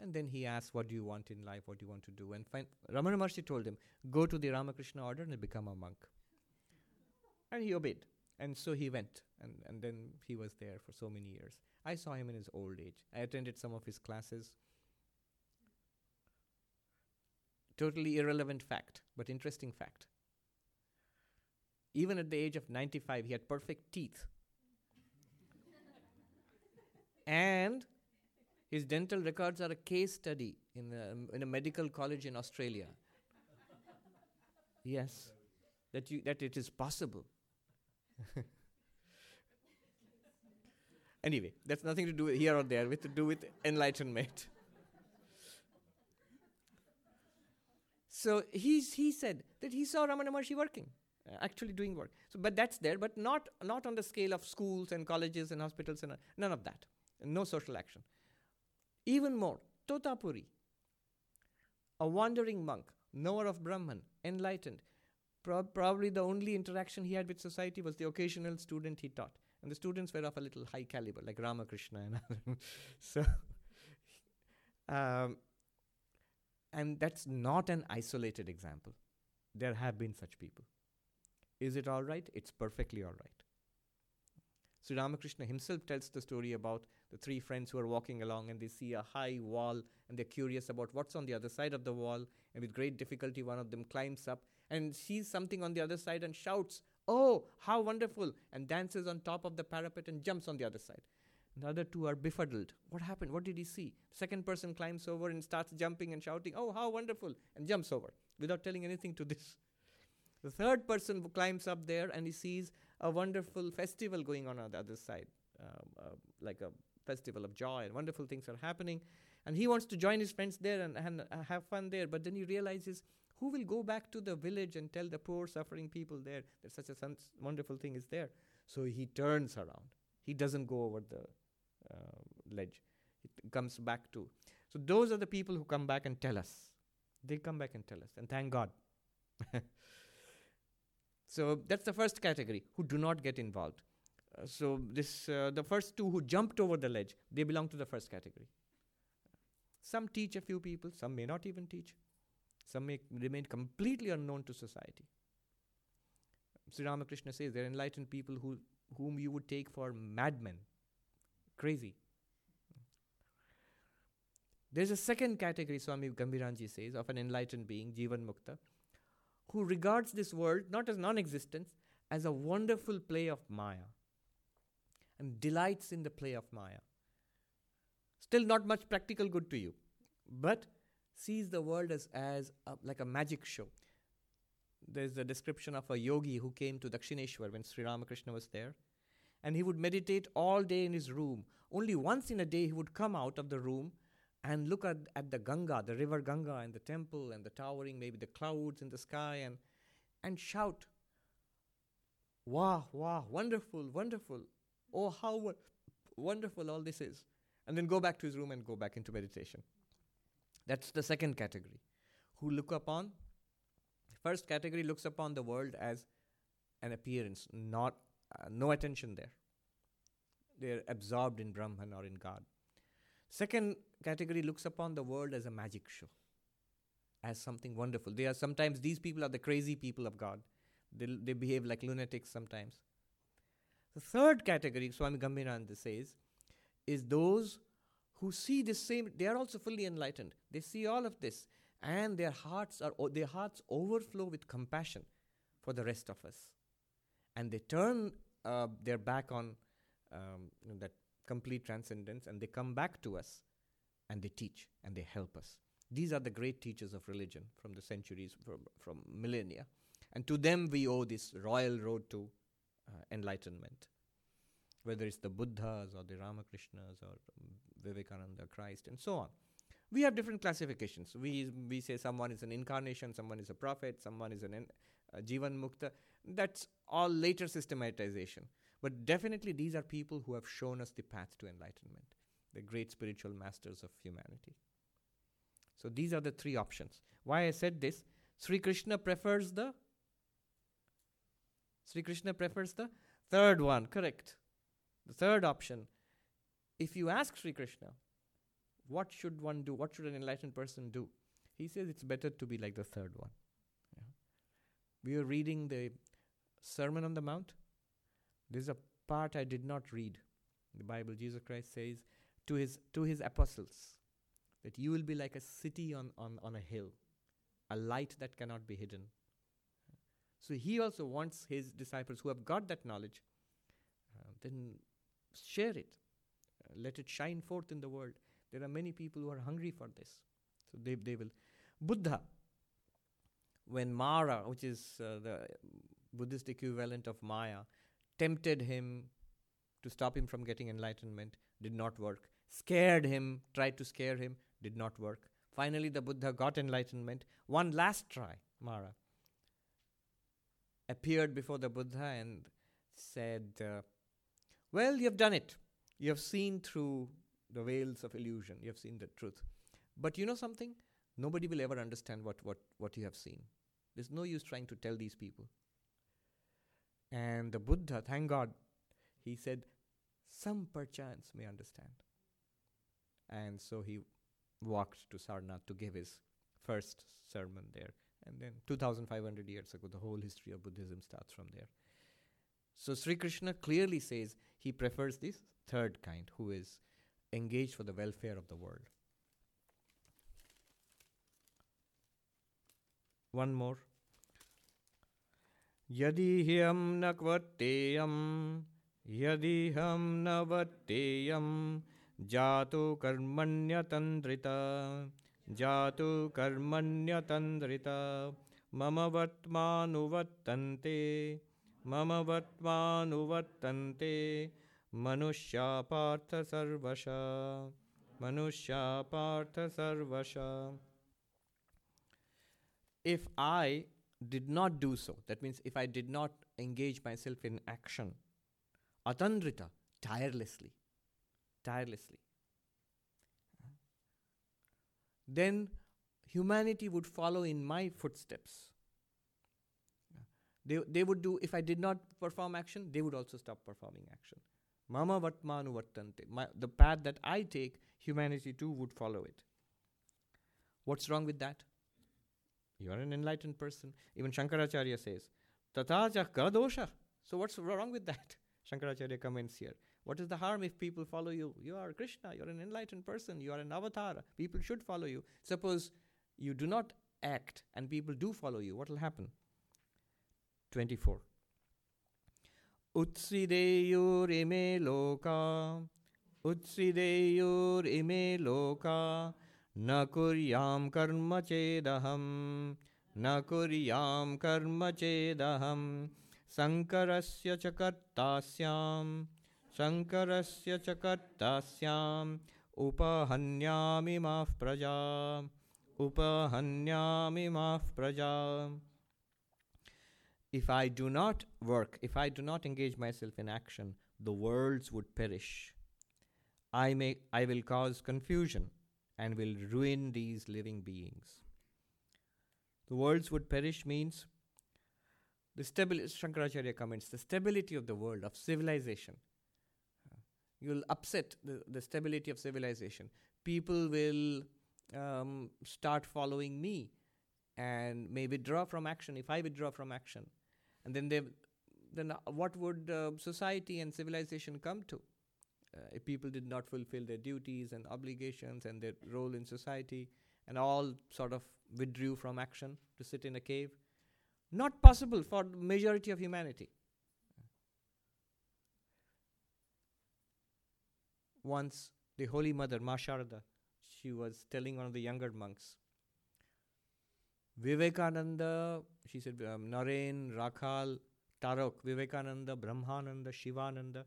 S1: and then he asked, What do you want in life? What do you want to do? And find, Ramana Maharshi told him, Go to the Ramakrishna order and become a monk. and he obeyed. And so he went. And, and then he was there for so many years. I saw him in his old age. I attended some of his classes. Totally irrelevant fact, but interesting fact. Even at the age of 95, he had perfect teeth. and his dental records are a case study in a, in a medical college in Australia. yes, that, you, that it is possible. anyway, that's nothing to do with here or there, with to do with enlightenment. so he's, he said that he saw Ramana Maharshi working, uh, actually doing work. So, but that's there, but not, not on the scale of schools and colleges and hospitals and uh, none of that. No social action. Even more, Totapuri, a wandering monk, knower of Brahman, enlightened. Pro- probably the only interaction he had with society was the occasional student he taught. And the students were of a little high caliber, like Ramakrishna and others. so, um, and that's not an isolated example. There have been such people. Is it all right? It's perfectly all right. Sri Ramakrishna himself tells the story about the three friends who are walking along and they see a high wall and they're curious about what's on the other side of the wall. And with great difficulty, one of them climbs up and sees something on the other side and shouts, Oh, how wonderful! and dances on top of the parapet and jumps on the other side. The other two are befuddled. What happened? What did he see? Second person climbs over and starts jumping and shouting, Oh, how wonderful! and jumps over without telling anything to this. The third person climbs up there and he sees a wonderful festival going on on the other side, um, uh, like a festival of joy and wonderful things are happening. And he wants to join his friends there and, and uh, have fun there, but then he realizes Who will go back to the village and tell the poor, suffering people there that such a wonderful thing is there? So he turns around. He doesn't go over the uh, ledge. He comes back to. So those are the people who come back and tell us. They come back and tell us, and thank God. so that's the first category who do not get involved. Uh, so this uh, the first two who jumped over the ledge, they belong to the first category. Some teach a few people, some may not even teach. Some may remain completely unknown to society. Sri Ramakrishna says they're enlightened people who, whom you would take for madmen, crazy. There's a second category, Swami Gambhiranandaji says, of an enlightened being, Jivan Mukta, who regards this world not as non existence, as a wonderful play of Maya and delights in the play of Maya. Still, not much practical good to you, but sees the world as, as a, like a magic show. There's a description of a yogi who came to Dakshineshwar when Sri Ramakrishna was there, and he would meditate all day in his room. Only once in a day he would come out of the room and look at, at the Ganga, the river Ganga, and the temple, and the towering, maybe the clouds in the sky, and, and shout, Wow, wow, wonderful, wonderful. Oh, how wonderful all this is. And then go back to his room and go back into meditation. That's the second category. Who look upon, first category looks upon the world as an appearance, not uh, no attention there. They're absorbed in Brahman or in God. Second category looks upon the world as a magic show, as something wonderful. They are sometimes these people are the crazy people of God. They, they behave like lunatics sometimes. The third category, Swami Gambhirananda says, is those who see the same. They are also fully enlightened. They see all of this, and their hearts are their hearts overflow with compassion for the rest of us, and they turn uh, their back on um, that complete transcendence, and they come back to us, and they teach and they help us. These are the great teachers of religion from the centuries, from, from millennia, and to them we owe this royal road to uh, enlightenment whether it's the Buddhas or the Ramakrishnas or Vivekananda, Christ, and so on. We have different classifications. We, we say someone is an incarnation, someone is a prophet, someone is an uh, Jivan Mukta. That's all later systematization. But definitely, these are people who have shown us the path to enlightenment, the great spiritual masters of humanity. So, these are the three options. Why I said this Sri Krishna prefers the Sri Krishna prefers the third one, correct. The third option, if you ask Sri Krishna, what should one do? What should an enlightened person do? He says it's better to be like the third one. Yeah. We were reading the Sermon on the Mount. There's a part I did not read. The Bible, Jesus Christ says to his to his apostles that you will be like a city on, on, on a hill, a light that cannot be hidden. So he also wants his disciples who have got that knowledge, uh, then share it. Uh, let it shine forth in the world. There are many people who are hungry for this. So they, they will. Buddha, when Mara, which is uh, the Buddhist equivalent of Maya, tempted him to stop him from getting enlightenment, did not work. Scared him, tried to scare him, did not work. Finally, the Buddha got enlightenment. One last try, Mara appeared before the Buddha and said, uh, Well, you have done it. You have seen through the veils of illusion, you have seen the truth. But you know something? Nobody will ever understand what, what, what you have seen. There's no use trying to tell these people. And the Buddha, thank God, he said, Some perchance may understand. And so he walked to Sarnath to give his first sermon there. And then 2500 years ago, the whole history of Buddhism starts from there. So Sri Krishna clearly says he prefers this third kind, who is engaged for the welfare of the world. One more. यदि ह्यं न क्वत्तेयं यदि हम न वत्तेयं जातु कर्मण्यतन्द्रित जातु कर्मण्यतन्द्रित मम वत्मानुवर्तन्ते मम वत्मानुवर्तन्ते मनुष्या पार्थ सर्वश मनुष्या Partha सर्वश if I did not do so, that means if I did not engage myself in action, atandrita, tirelessly, tirelessly, then humanity would follow in my footsteps. They, they would do, if I did not perform action, they would also stop performing action. Mama vatmanu vattante. My, the path that I take, humanity too would follow it. What's wrong with that? You are an enlightened person. Even Shankaracharya says, Tatacha dosha. So what's wrong with that? Shankaracharya comments here. What is the harm if people follow you? You are Krishna, you're an enlightened person, you are an avatar. People should follow you. Suppose you do not act and people do follow you, what will happen? 24. Utsideyur loka, Utsideyur ime loka, न कुर्यां कर्म चेदहं न कुर्यां कर्म चेदहं शङ्करस्य च कर्तास्यां शङ्करस्य च कर्तास्याम् उपहन्यामि माः प्रजा उपहन्यामि माः प्रजा If I do not work, if I do not engage myself in action, the worlds would perish. I, may, I will cause confusion and will ruin these living beings. The worlds would perish means the stability, Shankaracharya comments, the stability of the world, of civilization. You'll upset the, the stability of civilization. People will um, start following me and may withdraw from action if I withdraw from action. And then they, then what would uh, society and civilization come to? uh, if people did not fulfill their duties and obligations and their role in society and all sort of withdrew from action to sit in a cave not possible for the majority of humanity once the holy mother ma Sharada, she was telling one of the younger monks vivekananda she said um, naren rakhal tarok vivekananda brahmananda shivananda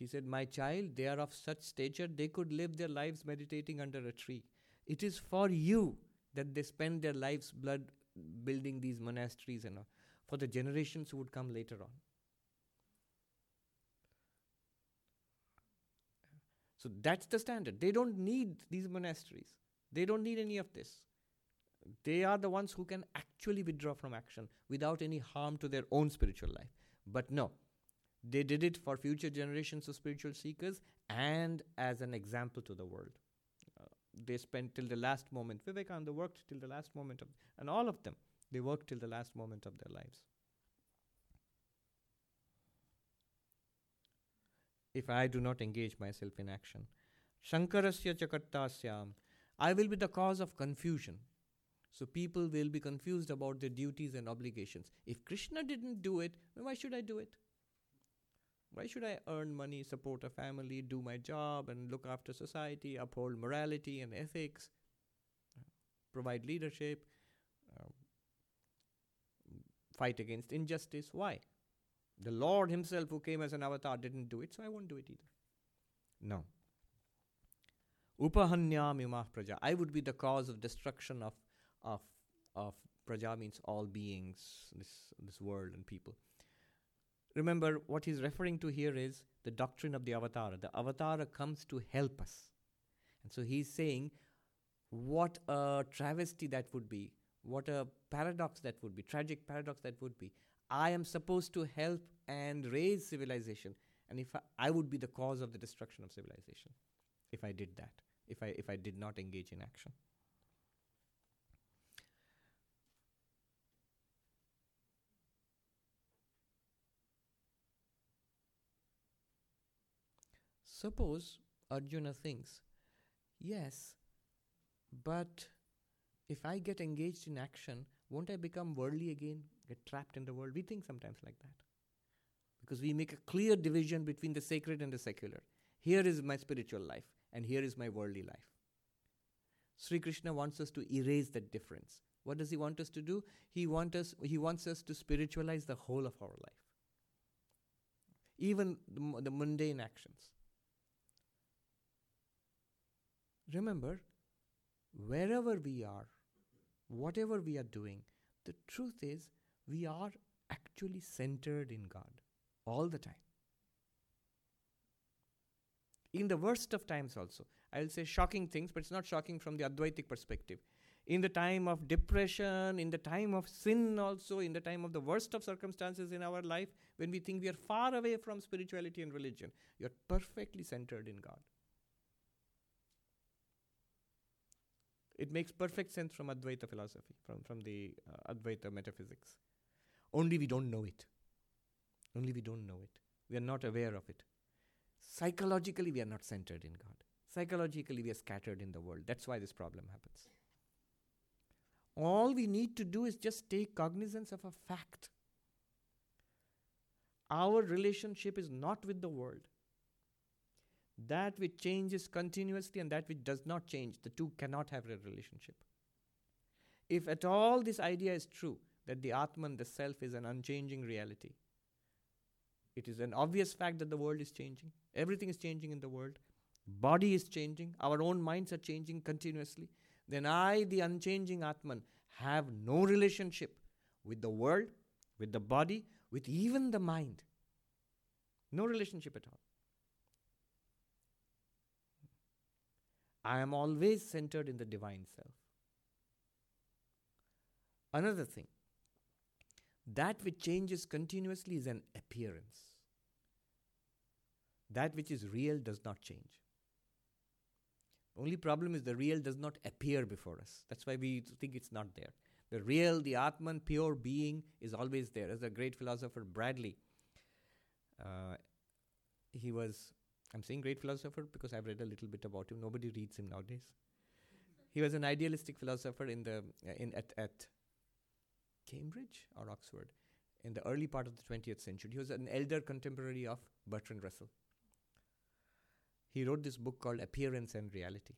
S1: she said, My child, they are of such stature they could live their lives meditating under a tree. It is for you that they spend their lives blood building these monasteries and all, for the generations who would come later on. So that's the standard. They don't need these monasteries. They don't need any of this. They are the ones who can actually withdraw from action without any harm to their own spiritual life. But no, they did it for future generations of spiritual seekers and as an example to the world. Uh, they spent till the last moment. Vivekananda worked till the last moment of, and all of them, they worked till the last moment of their lives. If I do not engage myself in action, Shankarasya chakartasyam, I will be the cause of confusion. So people will be confused about their duties and obligations. If Krishna didn't do it, then why should I do it? Why should I earn money, support a family, do my job, and look after society, uphold morality and ethics, provide leadership, uh, fight against injustice? Why? The Lord Himself, who came as an avatar, didn't do it, so I won't do it either. No. Upahanyam imah praja. I would be the cause of destruction of, of, of praja means all beings, this, this world and people. Remember, what he's referring to here is the doctrine of the avatar. The avatar comes to help us. And so he's saying, what a travesty that would be, what a paradox that would be, tragic paradox that would be. I am supposed to help and raise civilization, and if I, I would be the cause of the destruction of civilization if I did that, if I, if I did not engage in action. Suppose Arjuna thinks, yes, but if I get engaged in action, won't I become worldly again, get trapped in the world? We think sometimes like that. Because we make a clear division between the sacred and the secular. Here is my spiritual life, and here is my worldly life. Sri Krishna wants us to erase that difference. What does he want us to do? He, want us, he wants us to spiritualize the whole of our life, even the, the mundane actions. Remember, wherever we are, whatever we are doing, the truth is we are actually centered in God all the time. In the worst of times, also. I'll say shocking things, but it's not shocking from the Advaitic perspective. In the time of depression, in the time of sin, also, in the time of the worst of circumstances in our life, when we think we are far away from spirituality and religion, you're perfectly centered in God. It makes perfect sense from Advaita philosophy, from, from the uh, Advaita metaphysics. Only we don't know it. Only we don't know it. We are not aware of it. Psychologically, we are not centered in God. Psychologically, we are scattered in the world. That's why this problem happens. All we need to do is just take cognizance of a fact. Our relationship is not with the world. That which changes continuously and that which does not change, the two cannot have a relationship. If at all this idea is true, that the Atman, the self, is an unchanging reality, it is an obvious fact that the world is changing. Everything is changing in the world. Body is changing. Our own minds are changing continuously. Then I, the unchanging Atman, have no relationship with the world, with the body, with even the mind. No relationship at all. I am always centered in the divine self. Another thing, that which changes continuously is an appearance. That which is real does not change. Only problem is the real does not appear before us. That's why we think it's not there. The real, the Atman, pure being is always there. As a great philosopher, Bradley, uh, he was, I'm saying great philosopher because I've read a little bit about him. Nobody reads him nowadays. He was an idealistic philosopher in the, uh, in, at, at Cambridge or Oxford in the early part of the 20th century. He was an elder contemporary of Bertrand Russell he wrote this book called Appearance and Reality.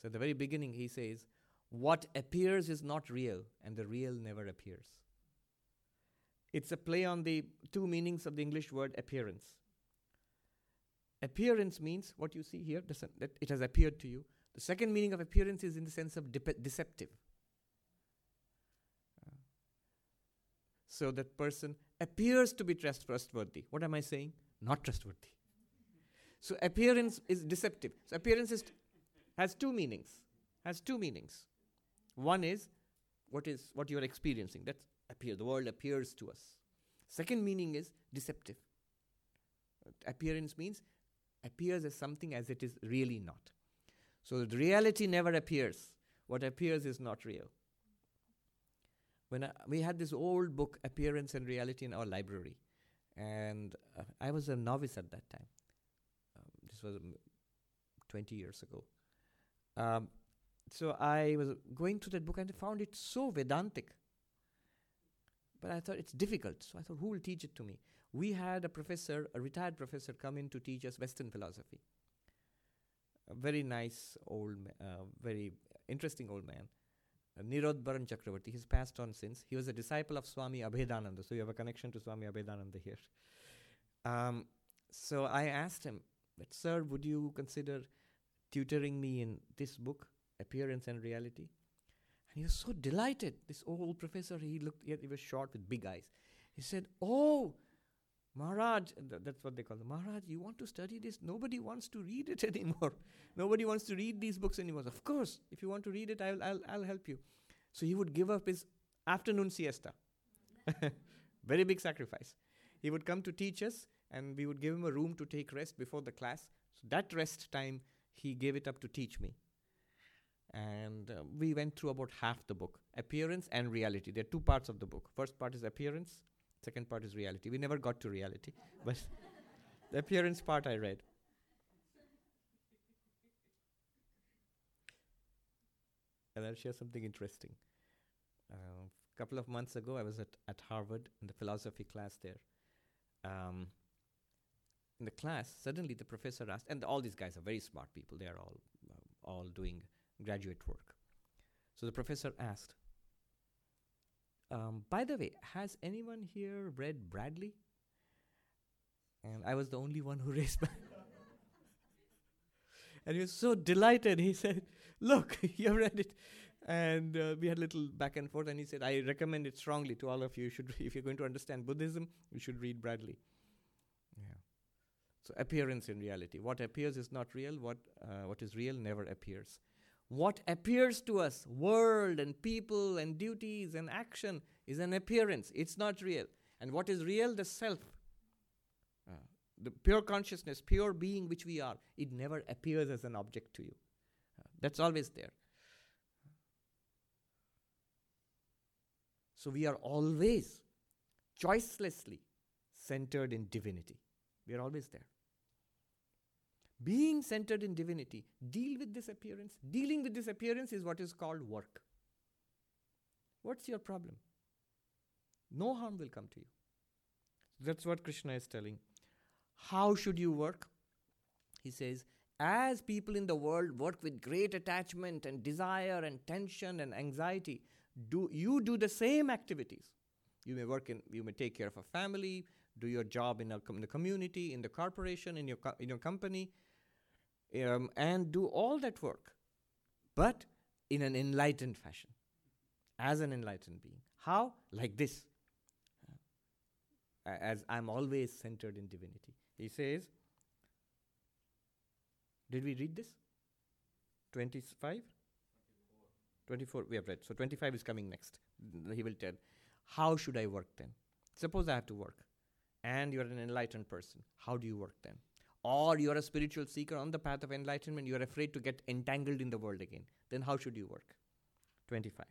S1: So, at the very beginning, he says, What appears is not real, and the real never appears. It's a play on the two meanings of the English word appearance. Appearance means what you see here, that it has appeared to you. The second meaning of appearance is in the sense of deceptive. Uh, so that person appears to be trustworthy. What am I saying? Not trustworthy. So appearance is deceptive. So appearance is, has two meanings. Has two meanings. One is what is what you are experiencing. That appear. The world appears to us. Second meaning is deceptive. Appearance means appears as something as it is really not. So the reality never appears. What appears is not real. When I, we had this old book, Appearance and Reality, in our library, and uh, I was a novice at that time this was um, 20 years ago. Um, so I was going through that book and I found it so Vedantic. But I thought it's difficult. So I thought, who will teach it to me? We had a professor, a retired professor, come in to teach us Western philosophy. A very nice old, uh, very interesting old man. Uh, Nirod Baran Chakravarti. He's passed on since. He was a disciple of Swami Abhedananda. So you have a connection to Swami Abhedananda here. Um, so I asked him, but, sir, would you consider tutoring me in this book, Appearance and Reality? And he was so delighted. This old professor, he looked, he was short with big eyes. He said, Oh, Maharaj, th- that's what they call him. Maharaj, you want to study this? Nobody wants to read it anymore. Nobody wants to read these books anymore. Of course, if you want to read it, I'll, I'll, I'll help you. So he would give up his afternoon siesta. Very big sacrifice. He would come to teach us, and we would give him a room to take rest before the class. So that rest time, he gave it up to teach me. And uh, we went through about half the book appearance and reality. There are two parts of the book. First part is appearance, second part is reality. We never got to reality, but the appearance part I read. And I'll share something interesting. A uh, couple of months ago, I was at, at Harvard in the philosophy class there. Um, in the class, suddenly the professor asked, and all these guys are very smart people. They are all uh, all doing graduate work. So the professor asked, um, "By the way, has anyone here read Bradley?" And I was the only one who raised my. and he was so delighted. He said, "Look, you read it." and uh, we had a little back and forth and he said i recommend it strongly to all of you, you should if you're going to understand buddhism you should read bradley yeah so appearance and reality what appears is not real what uh, what is real never appears what appears to us world and people and duties and action is an appearance. It's not real. And what is real? The self. Uh, the pure consciousness pure being which we are it never appears as an object to you. Uh, that's always there. So we are always choicelessly centered in divinity. We are always there. Being centered in divinity, deal with this appearance. Dealing with this appearance is what is called work. What's your problem? No harm will come to you. That's what Krishna is telling. How should you work? He says, as people in the world work with great attachment and desire and tension and anxiety, do you do the same activities you may work in you may take care of a family do your job in, a, in the community in the corporation in your co- in your company um, and do all that work but in an enlightened fashion as an enlightened being how like this uh, as i'm always centered in divinity he says did we read this 25 24 we have read. So 25 is coming next. He will tell. How should I work then? Suppose I have to work and you're an enlightened person. How do you work then? Or you're a spiritual seeker on the path of enlightenment, you're afraid to get entangled in the world again. Then how should you work? 25.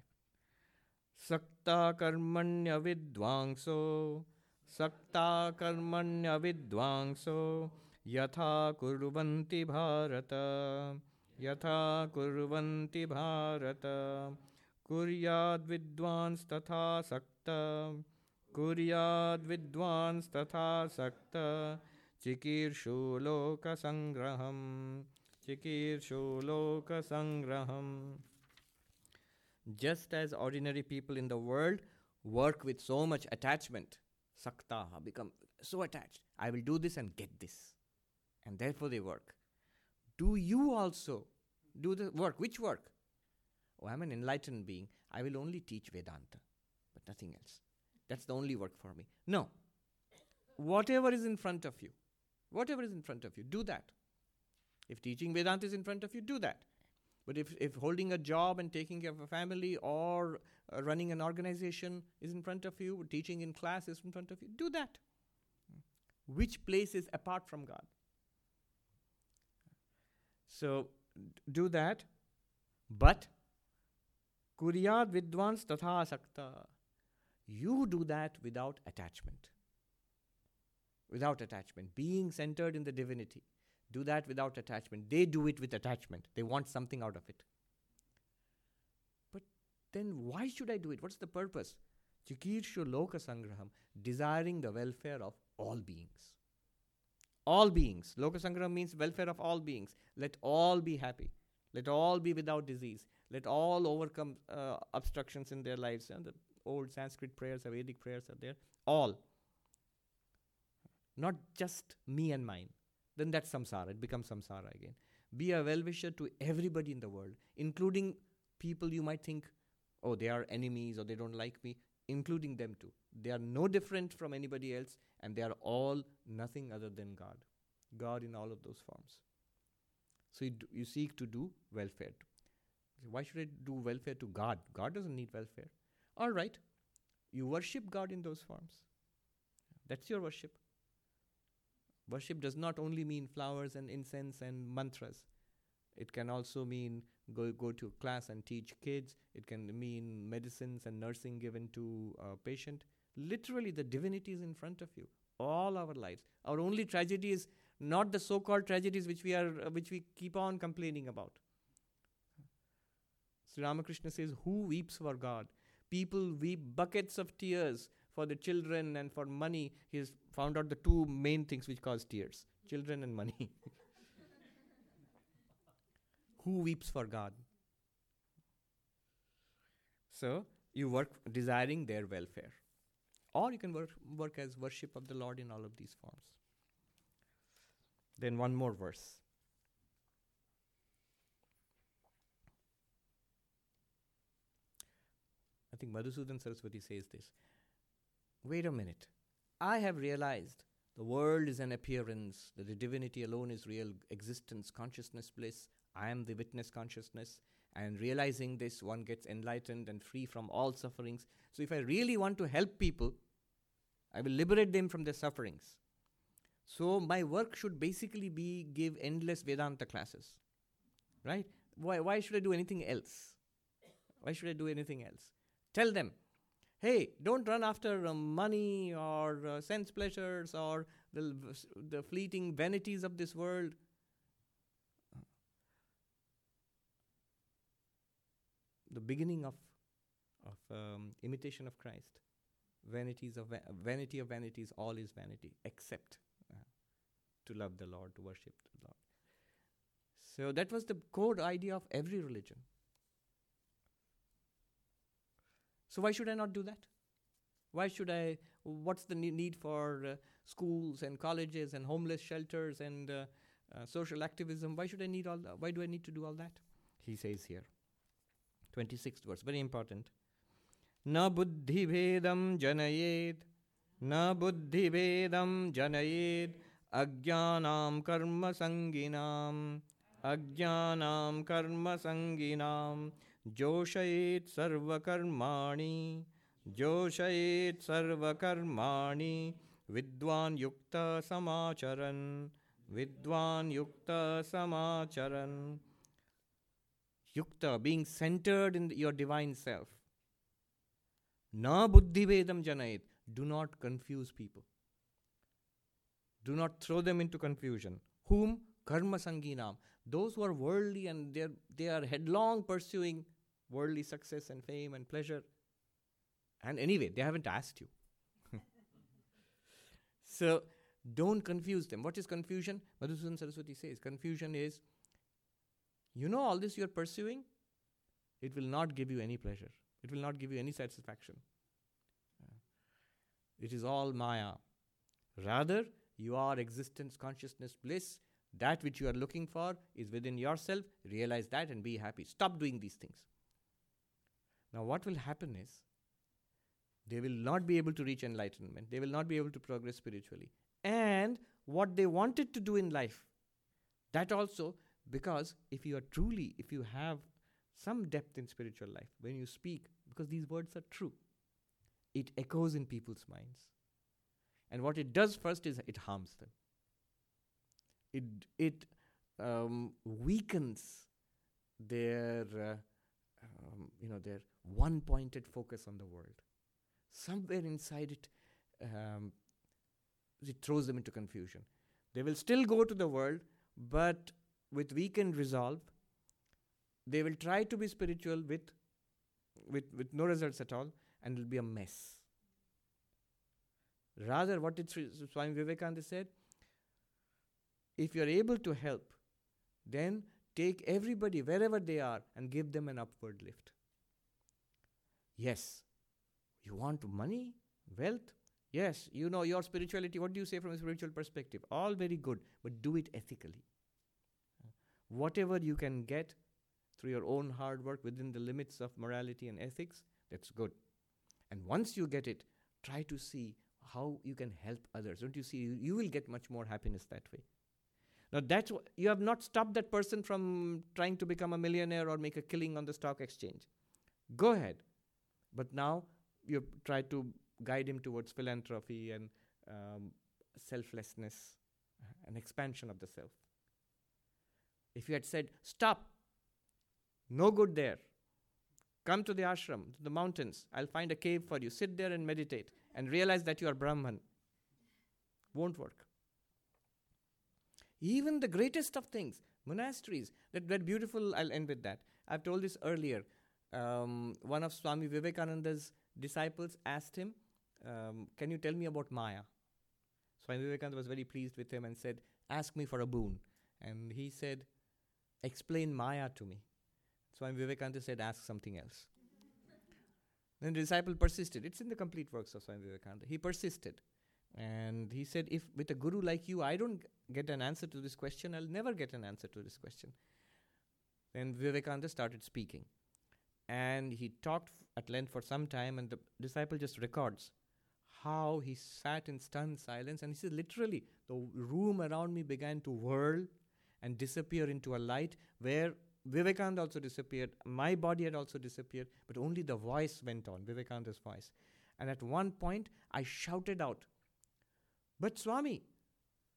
S1: Sakta karmanya vidvangso Sakta karmanya vidvangso Yatha kurvanti bharata यथा कुर्वन्ति भारत कुर्याद्विद्वांस्तथा सक्त कुर्याद्विद्वांस्तथा सक्त चिकीर्षु लोकसङ्ग्रहम् चिकीर्षु लोकसङ्ग्रहम् Just as ordinary people in the world work with so much attachment, saktaha, become so attached. I will do this and get this. And therefore they work do you also do the work? Which work? Oh, I'm an enlightened being. I will only teach Vedanta, but nothing else. That's the only work for me. No. Whatever is in front of you, whatever is in front of you, do that. If teaching Vedanta is in front of you, do that. But if, if holding a job and taking care of a family or uh, running an organization is in front of you, teaching in class is in front of you, do that. Which place is apart from God? So do that, but kuryad vidvans tatha sakta. You do that without attachment. Without attachment, being centered in the divinity. Do that without attachment. They do it with attachment. They want something out of it. But then why should I do it? What's the purpose? Chikirshu loka sangraham, desiring the welfare of all beings all beings. Lokasangram means welfare of all beings. Let all be happy. Let all be without disease. Let all overcome uh, obstructions in their lives. And the old Sanskrit prayers, the Vedic prayers are there. All. Not just me and mine. Then that's samsara. It becomes samsara again. Be a well wisher to everybody in the world, including people you might think, oh, they are enemies or they don't like me, including them too. They are no different from anybody else, and they are all nothing other than God. God in all of those forms. So you, do, you seek to do welfare. Why should I do welfare to God? God doesn't need welfare. All right, you worship God in those forms. That's your worship. Worship does not only mean flowers and incense and mantras. It can also mean go, go to class and teach kids. It can mean medicines and nursing given to a patient. Literally, the divinity is in front of you all our lives. Our only tragedy is not the so-called tragedies which we are, uh, which we keep on complaining about. Sri Ramakrishna says, "Who weeps for God? People weep buckets of tears for the children and for money." He has found out the two main things which cause tears: children and money. Who weeps for God? So you work desiring their welfare. Or you can work, work as worship of the Lord in all of these forms. Then one more verse. I think Madhusudan Saraswati says this. Wait a minute. I have realized the world is an appearance, that the divinity alone is real existence, consciousness, bliss. I am the witness consciousness. And realizing this, one gets enlightened and free from all sufferings. So, if I really want to help people, I will liberate them from their sufferings. So, my work should basically be give endless Vedanta classes. Right? Why, why should I do anything else? Why should I do anything else? Tell them, hey, don't run after uh, money or uh, sense pleasures or the, the fleeting vanities of this world. The beginning of, of um, imitation of Christ. Vanities of va- vanity of vanities, all is vanity, except uh, to love the Lord, to worship the Lord. So that was the core idea of every religion. So why should I not do that? Why should I? What's the ne- need for uh, schools and colleges and homeless shelters and uh, uh, social activism? Why should I need all? That? Why do I need to do all that? He says here. 26th verse, very important. न बुद्धिभेदं जनयेत् न बुद्धिभेदं जनयेत् अज्ञानां कर्मसङ्गिनाम् अज्ञानां कर्मसङ्गिनां जोषयेत् सर्वकर्माणि जोषयेत् सर्वकर्माणि विद्वान् युक्तसमाचरन् विद्वान् युक्तसमाचरन् Yukta, being centered in your divine self. Na buddhivedam janayet. Do not confuse people. Do not throw them into confusion. Whom? Karma sanginam. Those who are worldly and they are headlong pursuing worldly success and fame and pleasure. And anyway, they haven't asked you. so don't confuse them. What is confusion? Madhusudan Saraswati says confusion is you know all this you're pursuing, it will not give you any pleasure. It will not give you any satisfaction. It is all Maya. Rather, you are existence, consciousness, bliss. That which you are looking for is within yourself. Realize that and be happy. Stop doing these things. Now, what will happen is they will not be able to reach enlightenment, they will not be able to progress spiritually. And what they wanted to do in life, that also because if you are truly, if you have some depth in spiritual life, when you speak, because these words are true, it echoes in people's minds. And what it does first is it harms them. It, it um, weakens their, uh, um, you know, their one-pointed focus on the world. Somewhere inside it, um, it throws them into confusion. They will still go to the world, but with weakened resolve, they will try to be spiritual with, with, with no results at all, and it'll be a mess. Rather, what did Swami Vivekananda said? If you're able to help, then take everybody wherever they are and give them an upward lift. Yes, you want money, wealth? Yes, you know your spirituality. What do you say from a spiritual perspective? All very good, but do it ethically whatever you can get through your own hard work within the limits of morality and ethics, that's good. And once you get it, try to see how you can help others. Don't you see? You, will get much more happiness that way. Now, that's you have not stopped that person from trying to become a millionaire or make a killing on the stock exchange. Go ahead. But now you try to guide him towards philanthropy and um, selflessness, an expansion of the self. If you had said, Stop, no good there, come to the ashram, to the mountains, I'll find a cave for you, sit there and meditate, and realize that you are Brahman, won't work. Even the greatest of things, monasteries, that, that beautiful, I'll end with that. I've told this earlier. Um, one of Swami Vivekananda's disciples asked him, um, Can you tell me about Maya? Swami Vivekananda was very pleased with him and said, Ask me for a boon. And he said, Explain Maya to me. Swami Vivekananda said, Ask something else. then the disciple persisted. It's in the complete works of Swami Vivekananda. He persisted. And he said, If with a guru like you, I don't get an answer to this question, I'll never get an answer to this question. Then Vivekananda started speaking. And he talked at length for some time, and the disciple just records how he sat in stunned silence. And he says, literally, the room around me began to whirl and disappear into a light where Vivekananda also disappeared. My body had also disappeared, but only the voice went on, Vivekananda's voice. And at one point, I shouted out, But Swami,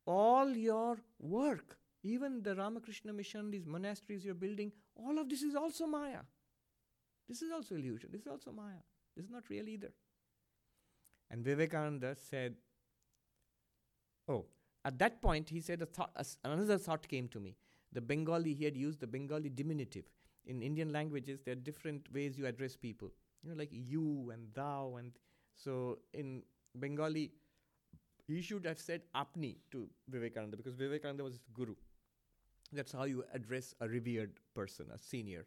S1: all your work, even the Ramakrishna mission, these monasteries you're building, all of this is also Maya. This is also illusion. This is also Maya. This is not real either. And Vivekananda said, Oh, at that point, he said, thought, another thought came to me. The Bengali, he had used the Bengali diminutive. In Indian languages, there are different ways you address people. You know, like you and thou. And so in Bengali, he should have said apni to Vivekananda because Vivekananda was his guru. That's how you address a revered person, a senior.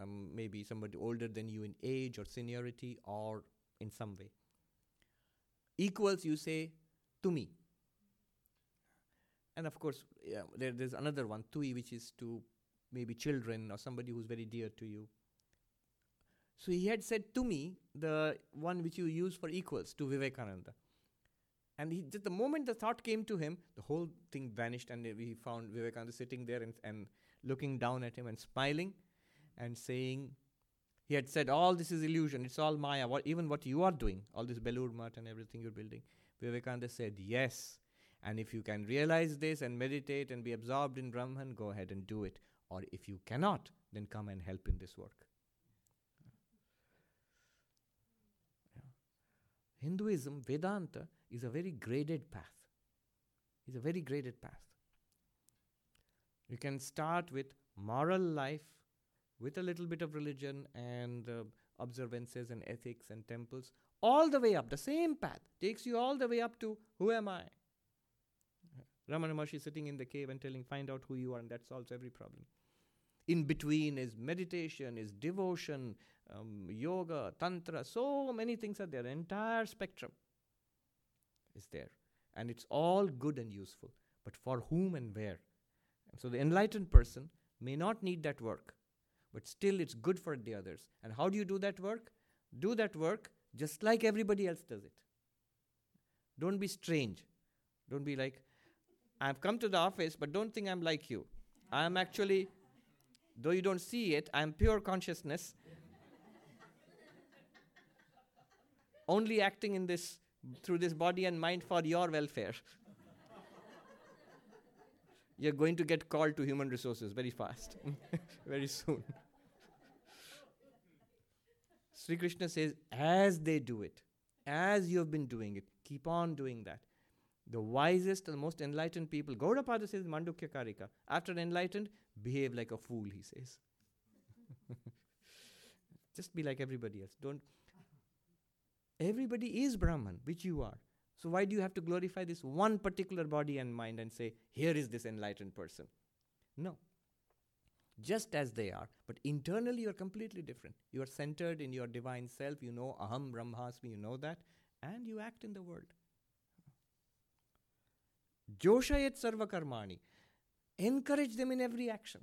S1: Um, maybe somebody older than you in age or seniority or in some way. Equals, you say, tumi. And of course, yeah, there, there's another one, tui, which is to maybe children or somebody who's very dear to you. So he had said tumi the one which you use for equals to Vivekananda. And he, just the moment the thought came to him, the whole thing vanished, and we found Vivekananda sitting there and, and looking down at him and smiling and saying, he had said, All this is illusion, it's all Maya, what, even what you are doing, all this Belur Math and everything you're building. Vivekananda said, Yes. And if you can realize this and meditate and be absorbed in Brahman, go ahead and do it. Or if you cannot, then come and help in this work. Yeah. Hinduism, Vedanta, is a very graded path. It's a very graded path. You can start with moral life, with a little bit of religion and uh, observances and ethics and temples, all the way up. The same path takes you all the way up to who am I? Ramana Maharshi sitting in the cave and telling, find out who you are, and that solves every problem. In between is meditation, is devotion, um, yoga, tantra, so many things are there. The entire spectrum is there. And it's all good and useful. But for whom and where? And so the enlightened person may not need that work, but still it's good for the others. And how do you do that work? Do that work just like everybody else does it. Don't be strange. Don't be like, I've come to the office, but don't think I'm like you. I'm actually, though you don't see it, I'm pure consciousness. only acting in this through this body and mind for your welfare. You're going to get called to human resources very fast, very soon. Sri Krishna says, as they do it, as you have been doing it, keep on doing that. The wisest and most enlightened people, Gaudapada says Mandukya Karika, after enlightened, behave like a fool, he says. Just be like everybody else. Don't. Everybody is Brahman, which you are. So why do you have to glorify this one particular body and mind and say, here is this enlightened person? No. Just as they are, but internally you are completely different. You are centered in your divine self, you know Aham Brahmasmi, you know that, and you act in the world. Joshayat sarva karmani. Encourage them in every action.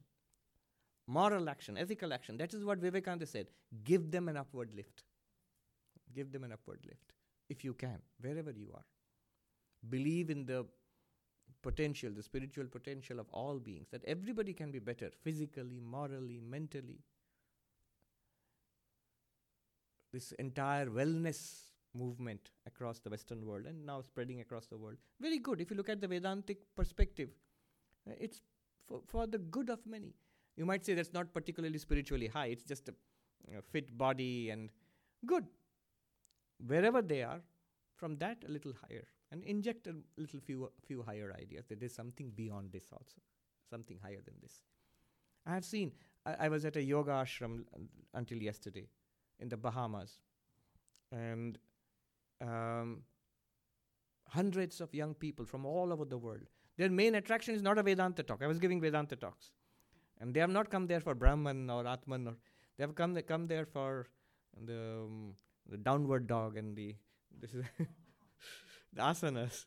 S1: Moral action, ethical action. That is what Vivekananda said. Give them an upward lift. Give them an upward lift. If you can, wherever you are. Believe in the potential, the spiritual potential of all beings, that everybody can be better physically, morally, mentally. This entire wellness movement across the Western world and now spreading across the world. Very good. If you look at the Vedantic perspective, uh, it's for, for the good of many. You might say that's not particularly spiritually high, it's just a, a fit body and good. Wherever they are, from that a little higher and inject a little few, few higher ideas that there's something beyond this also, something higher than this. I have seen, I, I was at a yoga ashram until yesterday in the Bahamas, and um, hundreds of young people from all over the world. Their main attraction is not a Vedanta talk. I was giving Vedanta talks, and they have not come there for Brahman or Atman, or they have come they come there for the um, the downward dog and the this is the asanas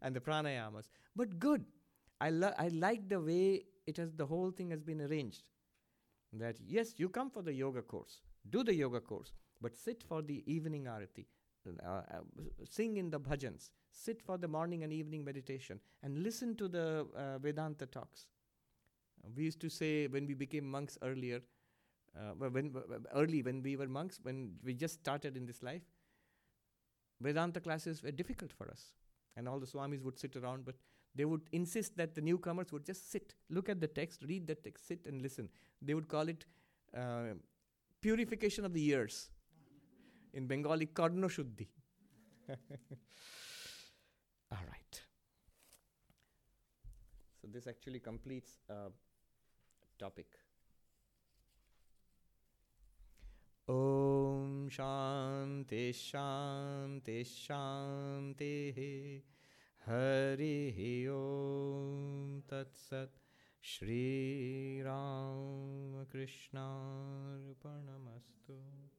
S1: and the pranayamas. But good. I lo- I like the way it has the whole thing has been arranged. that yes, you come for the yoga course, do the yoga course, but sit for the evening arati, uh, uh, sing in the bhajans, sit for the morning and evening meditation, and listen to the uh, Vedanta talks. we used to say when we became monks earlier, uh, when early when we were monks, when we just started in this life, Vedanta classes were difficult for us, and all the swamis would sit around, but they would insist that the newcomers would just sit, look at the text, read the text, sit and listen. They would call it uh, purification of the ears. In Bengali, karno shuddhi. All right. So this actually completes a topic. Om Shanti शांति शांति हरि ओ तत्सत। श्री राम कृष्णार्पणमस्तु।